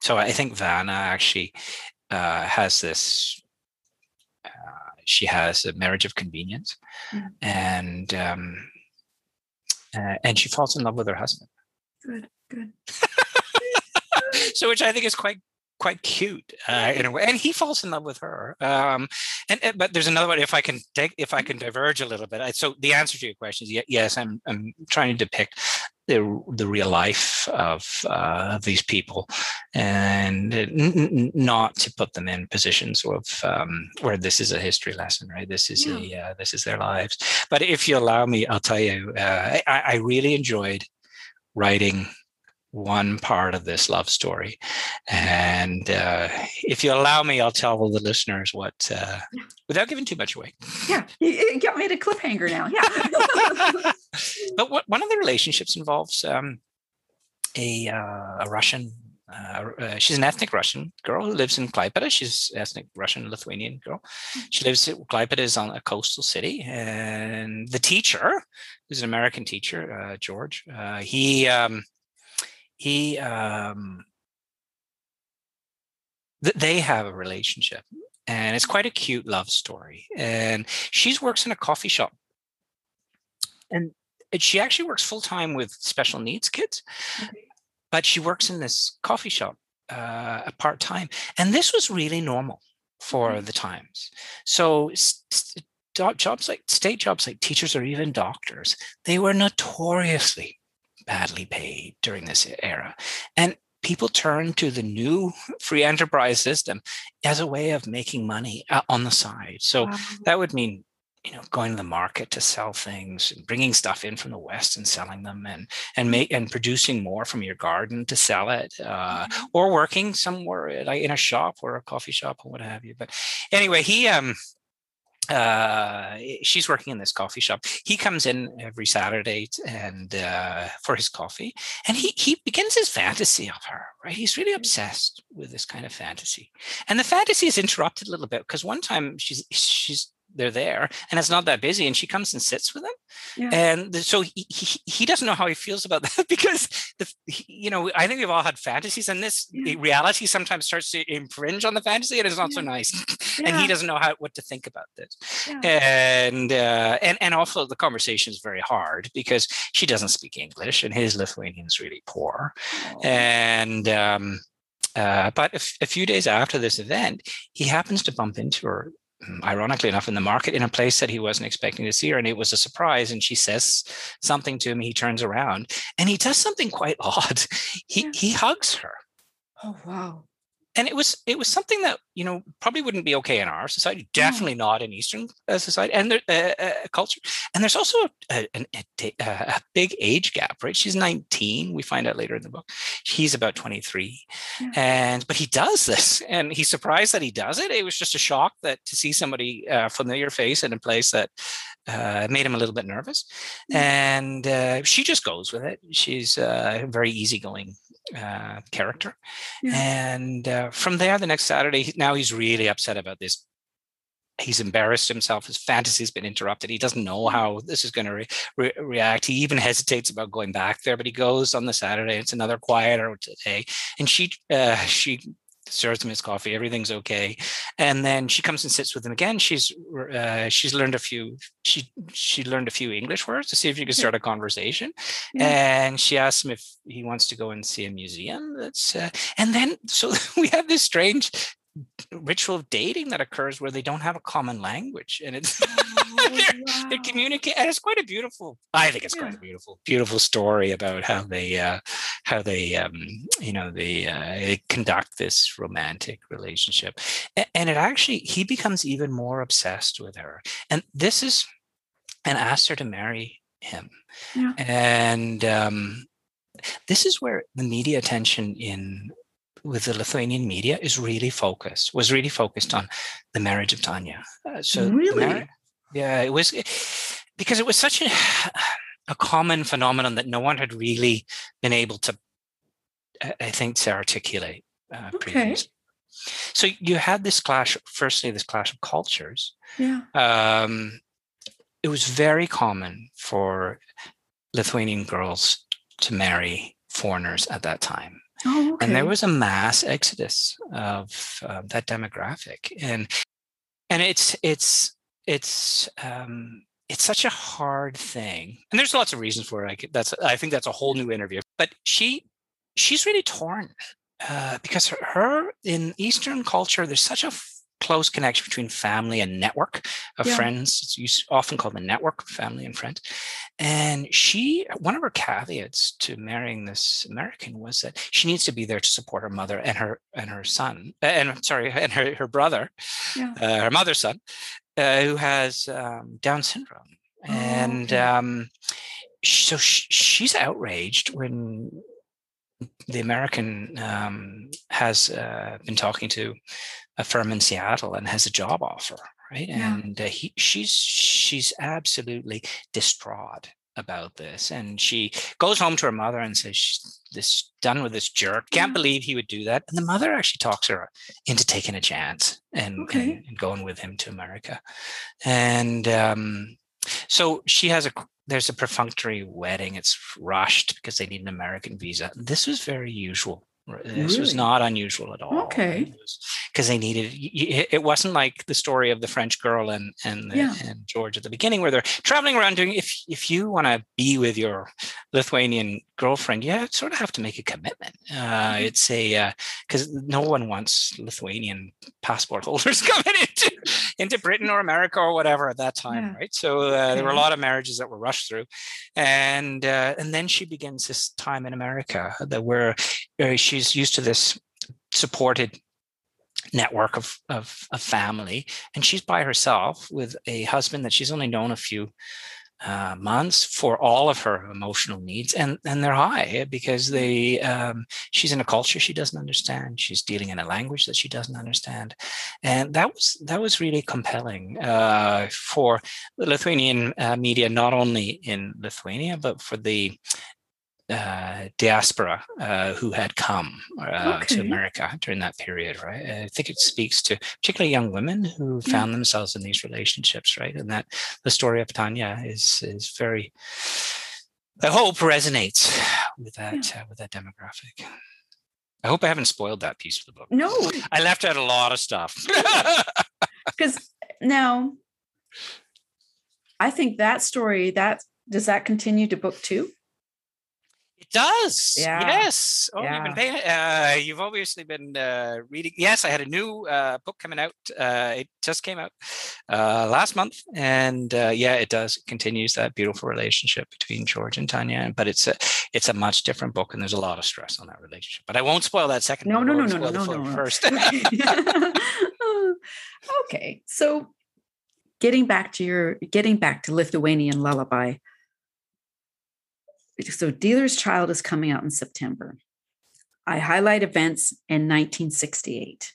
so I think Vanna actually uh, has this. Uh, she has a marriage of convenience, mm-hmm. and um, uh, and she falls in love with her husband. Good, good. so, which I think is quite quite cute uh, in a way, and he falls in love with her. Um, and, but there's another one. If I can take, if I can diverge a little bit, I, so the answer to your question is yes. I'm I'm trying to depict the the real life of uh, these people, and n- not to put them in positions of um, where this is a history lesson, right? This is yeah. a uh, this is their lives. But if you allow me, I'll tell you, uh, I, I really enjoyed writing one part of this love story. And uh, if you allow me, I'll tell the listeners what, uh, yeah. without giving too much away. Yeah, you got me a cliffhanger now. Yeah. but what, one of the relationships involves um, a, uh, a Russian. Uh, uh, she's an ethnic Russian girl who lives in Klaipeda. She's ethnic Russian Lithuanian girl. She lives in Klaipeda is on a coastal city, and the teacher, who's an American teacher, uh, George, he um, he um, th- they have a relationship and it's quite a cute love story and she works in a coffee shop and she actually works full-time with special needs kids okay. but she works in this coffee shop uh, part-time and this was really normal for mm-hmm. the times so st- jobs like state jobs like teachers or even doctors they were notoriously badly paid during this era. And people turn to the new free enterprise system as a way of making money uh, on the side. So wow. that would mean you know going to the market to sell things and bringing stuff in from the west and selling them and and make and producing more from your garden to sell it uh, mm-hmm. or working somewhere like in a shop or a coffee shop or what have you but anyway he um uh, she's working in this coffee shop. He comes in every Saturday and uh, for his coffee, and he he begins his fantasy of her. Right, he's really obsessed with this kind of fantasy, and the fantasy is interrupted a little bit because one time she's she's they're there and it's not that busy and she comes and sits with him yeah. and so he, he, he doesn't know how he feels about that because the he, you know i think we've all had fantasies and this yeah. reality sometimes starts to infringe on the fantasy and it's not yeah. so nice and he doesn't know how what to think about this and uh, and and also the conversation is very hard because she doesn't speak english and his lithuanian is really poor oh. and um uh, but a, f- a few days after this event, he happens to bump into her ironically enough, in the market in a place that he wasn't expecting to see her. And it was a surprise. And she says something to him. He turns around and he does something quite odd. He, yeah. he hugs her. Oh, wow and it was it was something that you know probably wouldn't be okay in our society definitely not in eastern uh, society and there, uh, uh, culture. And there's also a, a, a, a, big age gap right? She's 19 we find out later in the book. He's about 23 yeah. and but he does this and he's surprised that he does it. It was just a shock that to see somebody uh, familiar face in a place that uh, made him a little bit nervous. And uh, she just goes with it. She's very easygoing uh, character. Yeah. And uh, from there, the next Saturday, now he's really upset about this. He's embarrassed himself. His fantasy's been interrupted. He doesn't know mm-hmm. how this is going to re- re- react. He even hesitates about going back there, but he goes on the Saturday. It's another quieter day, and she uh, she serves him his coffee. Everything's okay, and then she comes and sits with him again. She's uh, she's learned a few she she learned a few English words to see if you could start a conversation, yeah. and she asks him if he wants to go and see a museum. That's uh, and then so we have this strange ritual of dating that occurs where they don't have a common language and it's oh, wow. they're communicating and it's quite a beautiful i think it's yeah. quite a beautiful beautiful story about how they uh how they um you know they uh they conduct this romantic relationship and it actually he becomes even more obsessed with her and this is and asks her to marry him yeah. and um this is where the media attention in with the Lithuanian media is really focused, was really focused on the marriage of Tanya. Uh, so really, yeah, it was because it was such a a common phenomenon that no one had really been able to, I think, to articulate uh, okay. previously. So you had this clash. Firstly, this clash of cultures. Yeah. Um, it was very common for Lithuanian girls to marry foreigners at that time. Oh, okay. And there was a mass exodus of uh, that demographic, and and it's it's it's um, it's such a hard thing, and there's lots of reasons for it. I that's I think that's a whole new interview. But she she's really torn uh, because her, her, in Eastern culture, there's such a close connection between family and network of yeah. friends. It's often called the network of family and friends. And she, one of her caveats to marrying this American was that she needs to be there to support her mother and her and her son, and sorry, and her her brother, yeah. uh, her mother's son, uh, who has um, Down syndrome. Oh, and okay. um, so she, she's outraged when the American um, has uh, been talking to a firm in Seattle and has a job offer, right? Yeah. And uh, he, she's she's absolutely distraught about this, and she goes home to her mother and says, "This done with this jerk. Can't yeah. believe he would do that." And the mother actually talks her into taking a chance and, okay. and, and going with him to America, and um, so she has a there's a perfunctory wedding. It's rushed because they need an American visa. This was very usual this really? was not unusual at all. Okay. Because they needed it wasn't like the story of the French girl and and, the, yeah. and George at the beginning where they're traveling around doing if if you want to be with your Lithuanian girlfriend, you sort of have to make a commitment. Uh, mm-hmm. It's a because uh, no one wants Lithuanian passport holders coming into into Britain or America or whatever at that time, yeah. right? So uh, there were a lot of marriages that were rushed through, and uh, and then she begins this time in America that where she she's used to this supported network of, of, of family and she's by herself with a husband that she's only known a few uh, months for all of her emotional needs and and they're high because they um, she's in a culture she doesn't understand she's dealing in a language that she doesn't understand and that was that was really compelling uh, for the lithuanian uh, media not only in lithuania but for the uh, diaspora uh, who had come uh, okay. to America during that period, right? I think it speaks to particularly young women who found yeah. themselves in these relationships, right? And that the story of Tanya is is very, I hope, resonates with that yeah. Uh, with that demographic. I hope I haven't spoiled that piece of the book. No, I left out a lot of stuff. Because now, I think that story that does that continue to book two does. Yeah. Yes. Oh, yeah. you've been paying. Uh, you've obviously been uh, reading. Yes, I had a new uh, book coming out. Uh, it just came out uh, last month, and uh, yeah, it does. It continues that beautiful relationship between George and Tanya, but it's a it's a much different book, and there's a lot of stress on that relationship. But I won't spoil that second. No, no, no, no, no, no, no, no. First. okay, so getting back to your getting back to Lithuanian lullaby so Dealer's Child is coming out in September. I highlight events in 1968.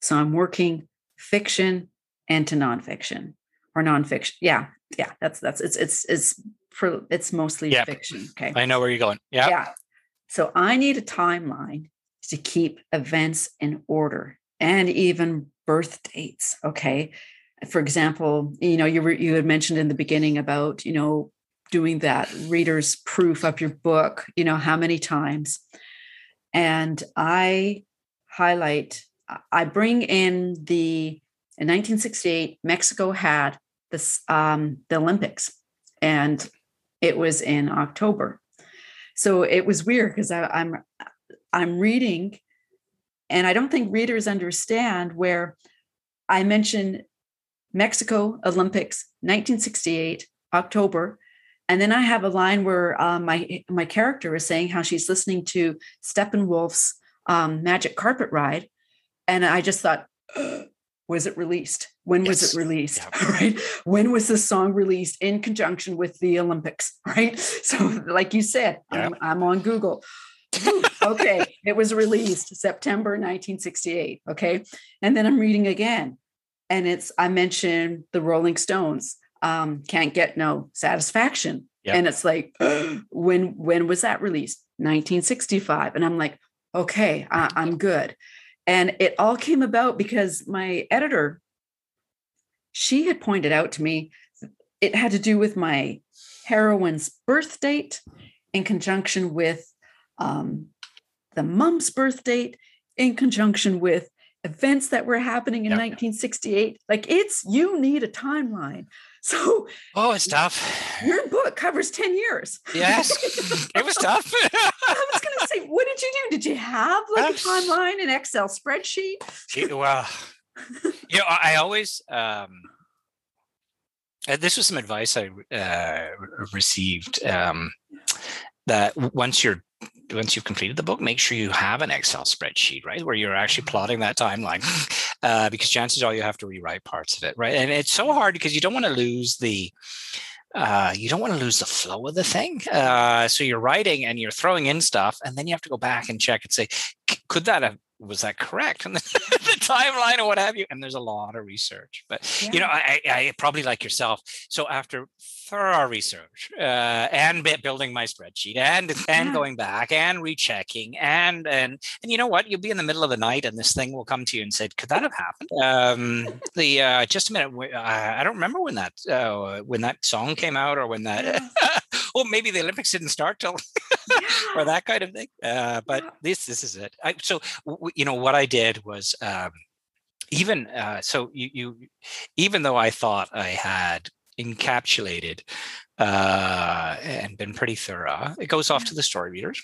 So I'm working fiction and to nonfiction or nonfiction. Yeah, yeah, that's that's it's it's it's for it's mostly yep. fiction. Okay. I know where you're going. Yeah. Yeah. So I need a timeline to keep events in order and even birth dates. Okay. For example, you know, you were, you had mentioned in the beginning about, you know, doing that reader's proof of your book, you know, how many times. And I highlight, I bring in the, in 1968, Mexico had this, um, the Olympics, and it was in October. So it was weird because I'm, I'm reading, and I don't think readers understand where I mention Mexico Olympics 1968 October and then I have a line where um, my my character is saying how she's listening to Steppenwolf's um, Magic Carpet Ride, and I just thought, was it released? When yes. was it released? Yeah. Right? When was this song released in conjunction with the Olympics? Right? So, like you said, yeah. I'm, I'm on Google. okay, it was released September 1968. Okay, and then I'm reading again, and it's I mentioned the Rolling Stones um, can't get no satisfaction Yep. And it's like, when when was that released? 1965. And I'm like, okay, I, I'm good. And it all came about because my editor, she had pointed out to me it had to do with my heroine's birth date in conjunction with um, the mom's birth date in conjunction with events that were happening in yep. 1968 like it's you need a timeline so oh it's tough. your book covers 10 years. Yes. It was tough. I was going to say what did you do? Did you have like a timeline an excel spreadsheet? Well you know i always um this was some advice i uh, received um that once you're once you've completed the book, make sure you have an Excel spreadsheet, right, where you're actually plotting that timeline, uh, because chances are you have to rewrite parts of it, right? And it's so hard because you don't want to lose the uh, you don't want to lose the flow of the thing. Uh, so you're writing and you're throwing in stuff, and then you have to go back and check and say, could that have was that correct and the, the, timeline or what have you and there's a lot of research but yeah. you know I, I probably like yourself so after thorough research uh, and building my spreadsheet and and yeah. going back and rechecking and and and you know what you'll be in the middle of the night and this thing will come to you and say could that have happened um the uh just a minute i don't remember when that uh when that song came out or when that yeah. Well maybe the olympics didn't start till or that kind of thing uh but this this is it I, so w- you know what i did was um even uh, so you, you even though i thought i had encapsulated uh, and been pretty thorough. It goes off to the story readers.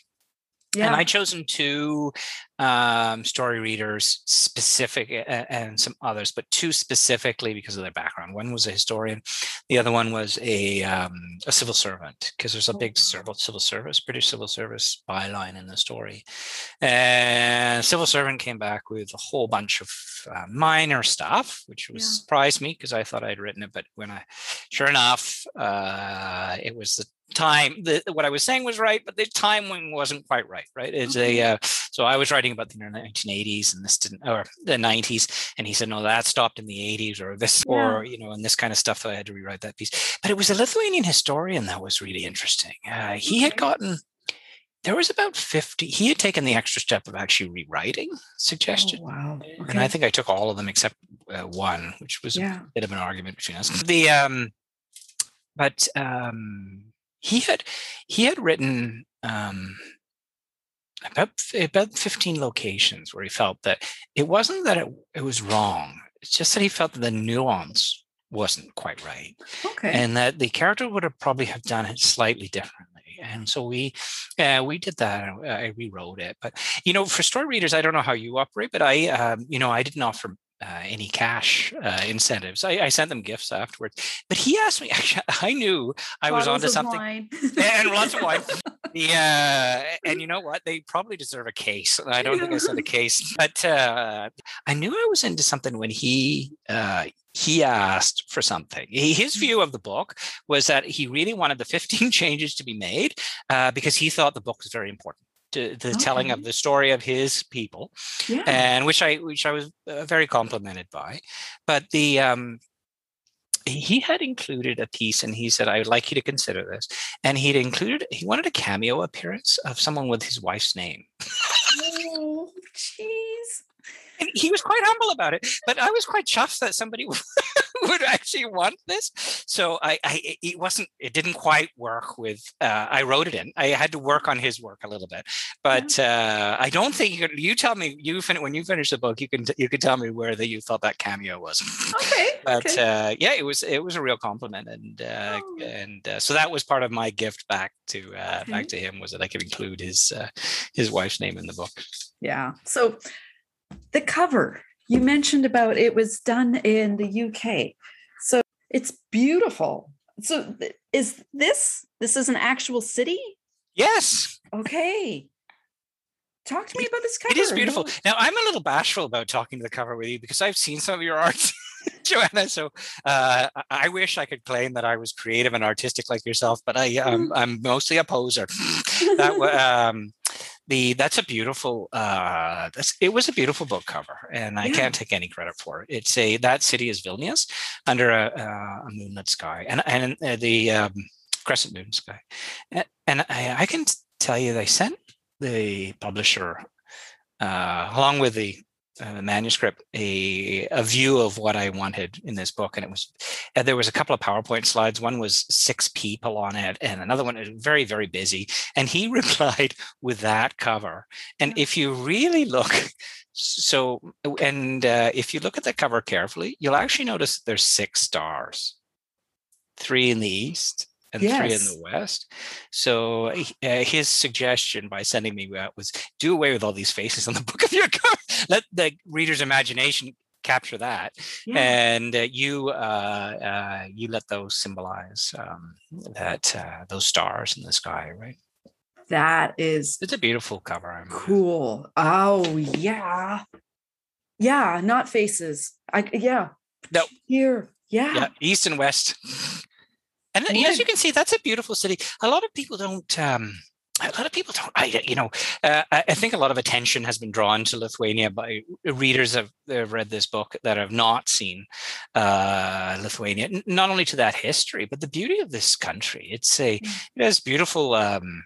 Yeah. And I chosen two um, story readers specific and some others, but two specifically because of their background. One was a historian, the other one was a um, a civil servant because there's a big oh, civil civil service, British civil service byline in the story. And civil servant came back with a whole bunch of uh, minor stuff, which was yeah. surprised me because I thought I'd written it, but when I, sure enough, uh, it was the time the, what i was saying was right but the timing wasn't quite right right? It's a uh, so i was writing about the 1980s and this didn't or the 90s and he said no that stopped in the 80s or this yeah. or you know and this kind of stuff so i had to rewrite that piece. But it was a lithuanian historian that was really interesting. Uh, he had gotten there was about 50 he had taken the extra step of actually rewriting suggestion oh, wow. okay. and i think i took all of them except uh, one which was yeah. a bit of an argument between us. The um but um he had he had written um, about about 15 locations where he felt that it wasn't that it, it was wrong it's just that he felt that the nuance wasn't quite right okay. and that the character would have probably have done it slightly differently and so we uh, we did that i rewrote it but you know for story readers i don't know how you operate but i um, you know i didn't offer uh, any cash uh, incentives. I, I, sent them gifts afterwards. But he asked me, actually, I knew I was onto something. and lots of wine. Yeah. And you know what? They probably deserve a case. I don't think I said a case, but uh, I knew I was into something when he uh, he asked for something. his mm. view of the book was that he really wanted the 15 changes to be made uh, because he thought the book was very important to the okay. telling of the story of his people, yeah. and which I which I was uh, very complimented by. But the um, he had included a piece, and he said, "I would like you to consider this." And he'd included he wanted a cameo appearance of someone with his wife's name. oh, jeez and he was quite humble about it. But I was quite chuffed that somebody would actually want this. So I, I, it wasn't, it didn't quite work with. Uh, I wrote it in. I had to work on his work a little bit, but uh, I don't think you. Can, you tell me you fin- when you finish the book, you can you can tell me where that you thought that cameo was. Okay. but okay. Uh, yeah, it was it was a real compliment, and uh, oh. and uh, so that was part of my gift back to uh, okay. back to him was that I could include his his wife's name in the book. Yeah. So the cover you mentioned about it was done in the UK. So it's beautiful. So is this this is an actual city? Yes. Okay. Talk to me about this cover. It is beautiful. Now I'm a little bashful about talking to the cover with you because I've seen some of your art. Joanna. So uh, I wish I could claim that I was creative and artistic like yourself, but I um, I'm mostly a poser. that um, the that's a beautiful uh that's it was a beautiful book cover and yeah. i can't take any credit for it it's a that city is vilnius under a, uh, a moonlit sky and and uh, the um, crescent moon sky. And, and I, I, can tell you, they sent the publisher uh, along with the uh, manuscript a, a view of what I wanted in this book. And it was, uh, there was a couple of PowerPoint slides. One was six people on it, and another one was very, very busy. And he replied with that cover. And if you really look, so, and uh, if you look at the cover carefully, you'll actually notice there's six stars three in the east and yes. three in the west. So uh, his suggestion by sending me out was do away with all these faces on the book of your cover. Let the reader's imagination capture that, yeah. and uh, you uh, uh, you let those symbolize um, that uh, those stars in the sky, right? That is it's a beautiful cover. I mean. Cool. Oh yeah, yeah. Not faces. I yeah. No. Here. Yeah. yeah. East and west. And yeah. as you can see, that's a beautiful city. A lot of people don't. Um, a lot of people don't. I, you know, uh, I think a lot of attention has been drawn to Lithuania by readers have, have read this book that have not seen uh, Lithuania. Not only to that history, but the beauty of this country. It's a mm. it has beautiful. Um,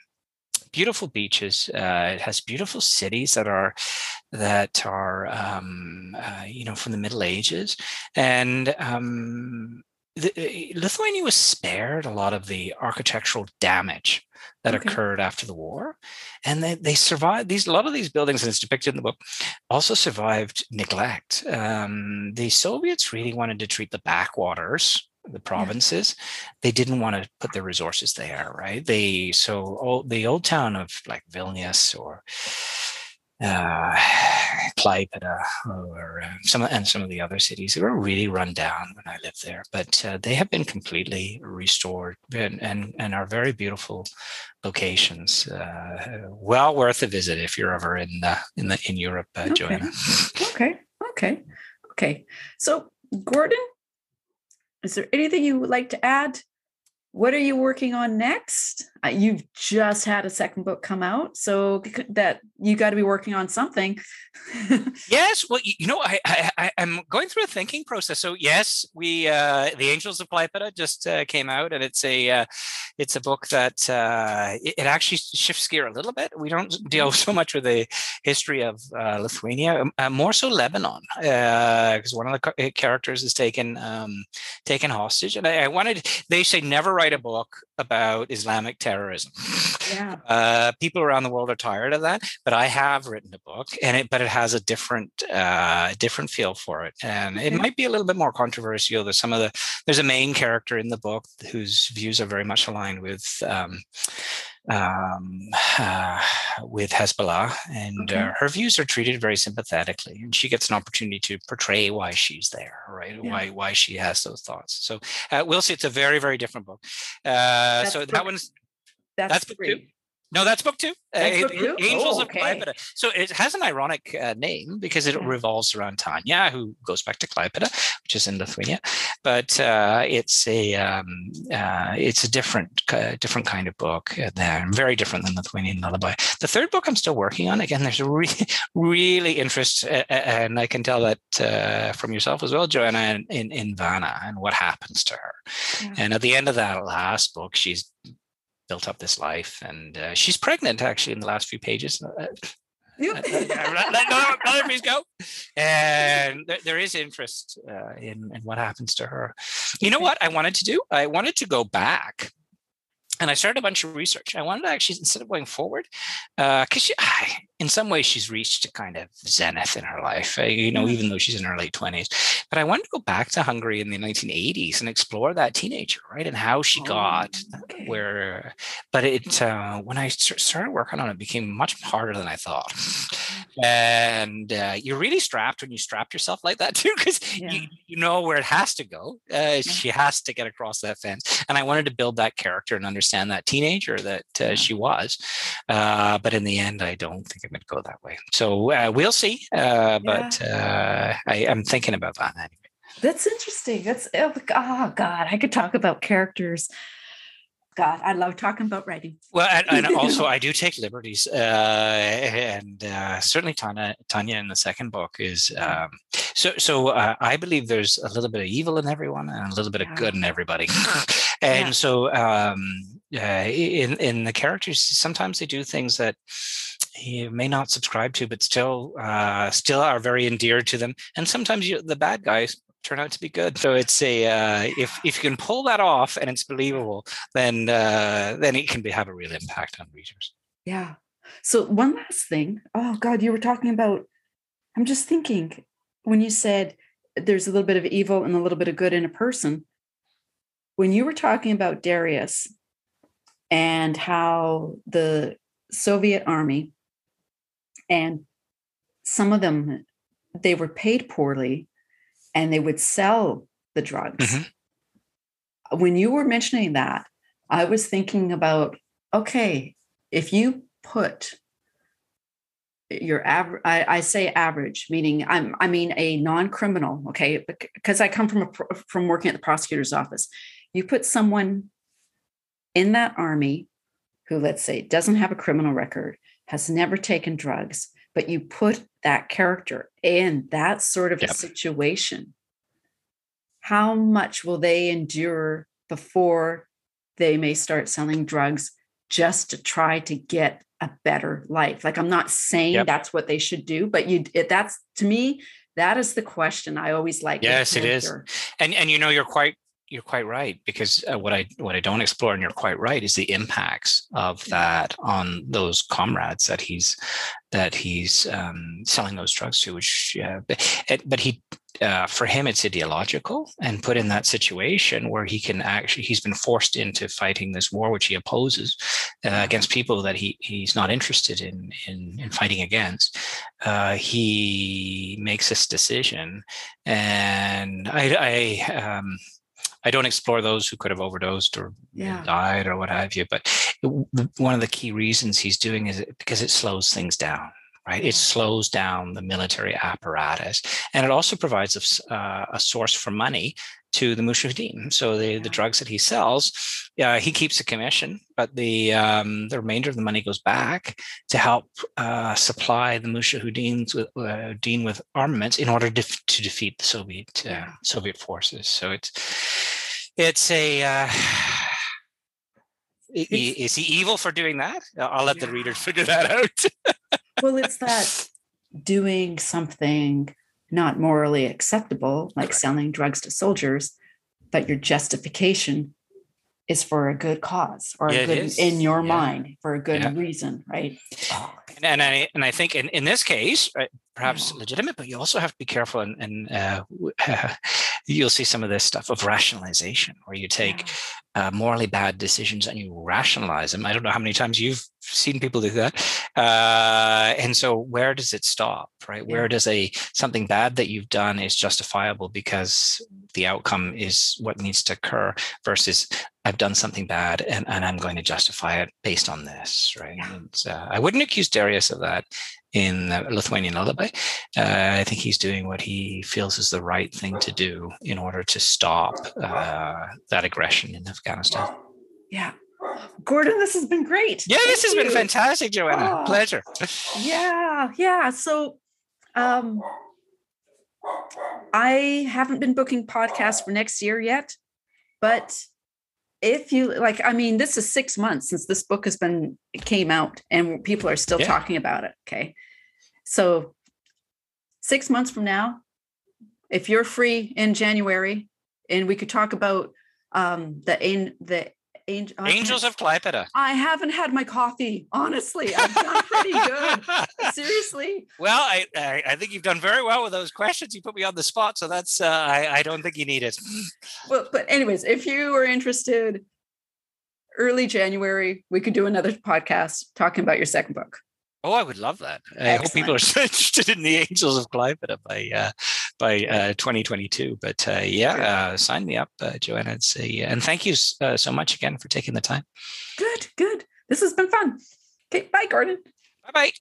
beautiful beaches. Uh, it has beautiful cities that are that are um, uh, you know from the Middle Ages, and um, the, eh, Lithuania was spared a lot of the architectural damage that okay. occurred after the war, and they, they survived. These a lot of these buildings, and it's depicted in the book, also survived neglect. Um, the Soviets really wanted to treat the backwaters the provinces yeah. they didn't want to put their resources there right they so all, the old town of like vilnius or uh, Klaipeda or uh, some and some of the other cities. They were really run down when I lived there, but uh, they have been completely restored and, and, and are very beautiful locations. Uh, well worth a visit if you're ever in the, in the in Europe, uh, okay. Joanna. okay, okay, okay. So, Gordon, is there anything you would like to add? What are you working on next? Uh, you've just had a second book come out, so that you got to be working on something. yes, well, you know, I, I am going through a thinking process. So yes, we uh, the Angels of Klaipeda just uh, came out, and it's a uh, it's a book that uh, it, it, actually shifts gear a little bit. We don't deal so much with the history of uh, Lithuania, um, uh, more so Lebanon, because one of the characters is taken um, taken hostage, and I, I wanted. They say never write a book about Islamic terrorism. Yeah. Uh, people around the world are tired of that, but I have written a book, and it but it has a different uh, different feel for it, and it might be a little bit more controversial. There's some of the there's a main character in the book whose views are very much aligned with. Um, um, uh, with Hezbollah, and okay. uh, her views are treated very sympathetically, and she gets an opportunity to portray why she's there, right? Yeah. Why why she has those thoughts. So uh, we'll see. It's a very very different book. Uh, so book, that one's that's, that's book two. No, that's book two. Uh, Angels oh, okay. of Klaipeda. So it has an ironic uh, name because it revolves around Tanya, who goes back to Klaipeda, which is in Lithuania. But uh, it's a um, uh, it's a different uh, different kind of book there, very different than Lithuanian Lullaby. The third book I'm still working on. Again, there's a really really interest, and I can tell that uh, from yourself as well, Joanna, in in Vanna and what happens to her. Yeah. And at the end of that last book, she's built up this life, and uh, she's pregnant actually in the last few pages. Uh, yep. let, let, go. And there, there is interest uh, in, in what happens to her. You know what I wanted to do? I wanted to go back and I started a bunch of research. I wanted to actually, instead of going forward, because uh, in some ways she's reached a kind of zenith in her life, uh, you know, even though she's in her late 20s. But I wanted to go back to Hungary in the 1980s and explore that teenager, right? And how she oh, got okay. where, but it, uh, when I started working on it, it became much harder than I thought. And uh, you're really strapped when you strap yourself like that too, because yeah. you, you know where it has to go. Uh, yeah. She has to get across that fence. And I wanted to build that character and understand that teenager that uh, yeah. she was. Uh, but in the end, I don't think it would go that way. So uh, we'll see. Uh, but uh, I, am thinking about that anyway. That's interesting. That's oh, oh God, I could talk about characters God, I love talking about writing. Well, and, and also I do take liberties, uh, and uh, certainly Tanya, Tanya in the second book is um, so. So uh, I believe there's a little bit of evil in everyone and a little bit of good in everybody, and yeah. so um, in in the characters, sometimes they do things that you may not subscribe to, but still uh, still are very endeared to them. And sometimes you, the bad guys turn out to be good. So it's a uh, if if you can pull that off and it's believable, then uh, then it can be, have a real impact on readers. Yeah. So one last thing. Oh God, you were talking about. I'm just thinking when you said there's a little bit of evil and a little bit of good in a person. When you were talking about Darius and how the Soviet army and some of them they were paid poorly and they would sell the drugs. Mm-hmm. When you were mentioning that, I was thinking about okay, if you put your average, I, I, say average, meaning I'm, I mean a non-criminal, okay, because I come from a, from working at the prosecutor's office. You put someone in that army who, let's say, doesn't have a criminal record, has never taken drugs, but you put that character in that sort of yep. a situation, how much will they endure before they may start selling drugs just to try to get a better life? Like I'm not saying yep. that's what they should do, but you it, that's to me that is the question I always like. Yes, it is. And and you know you're quite you're quite right because uh, what I what I don't explore, and you're quite right, is the impacts of that on those comrades that he's that he's um, selling those drugs to. Which, uh, but, but he uh, for him it's ideological and put in that situation where he can actually he's been forced into fighting this war which he opposes uh, against people that he he's not interested in in, in fighting against uh, he makes this decision and i i um, I don't explore those who could have overdosed or yeah. died or what have you. But one of the key reasons he's doing is because it slows things down right? It slows down the military apparatus, and it also provides a, uh, a source for money to the Mujahideen. So the, the drugs that he sells, uh, he keeps a commission, but the um, the remainder of the money goes back to help uh, supply the Mujahideen with uh, with armaments in order to, to defeat the Soviet uh, Soviet forces. So it's it's a uh, is he evil for doing that? I'll let yeah. the reader figure that out. well, it's that doing something not morally acceptable, like Correct. selling drugs to soldiers, but your justification is for a good cause or yeah, a good in your yeah. mind for a good reason, right? And, and, I and I think in, in this case, right, perhaps legitimate, but you also have to be careful and, and uh, you'll see some of this stuff of rationalization where you take uh, morally bad decisions and you rationalize them. I don't know how many times you've seen people do that. Uh, and so where does it stop, right? Yeah. Where does a something bad that you've done is justifiable because the outcome is what needs to occur versus I've done something bad and, and I'm going to justify it based on this, right? Yeah. And, uh, I wouldn't accuse Of that in Lithuanian Lullaby. Uh, I think he's doing what he feels is the right thing to do in order to stop uh, that aggression in Afghanistan. Yeah. Gordon, this has been great. Yeah, Thank this has you. been fantastic, Joanna. Oh, Pleasure. Yeah, yeah. So um I haven't been booking podcasts for next year yet, but if you like, I mean, this is six months since this book has been came out and people are still yeah. talking about it. Okay. So six months from now, if you're free in January and we could talk about um the in the Angel, Angels of Klaipeda. I haven't had my coffee. Honestly, I've done pretty good. Seriously. Well, I, I, I think you've done very well with those questions. You put me on the spot, so that's uh, I I don't think you need it. well, but anyways, if you are interested, early January we could do another podcast talking about your second book. Oh, I would love that. Excellent. I hope people are interested in the Angels of Klaipeda by uh, by uh, 2022. But uh, yeah, uh, sign me up, uh, Joanna. And say, and thank you uh, so much again for taking the time. Good, good. This has been fun. Okay, bye, Gordon. Bye, bye.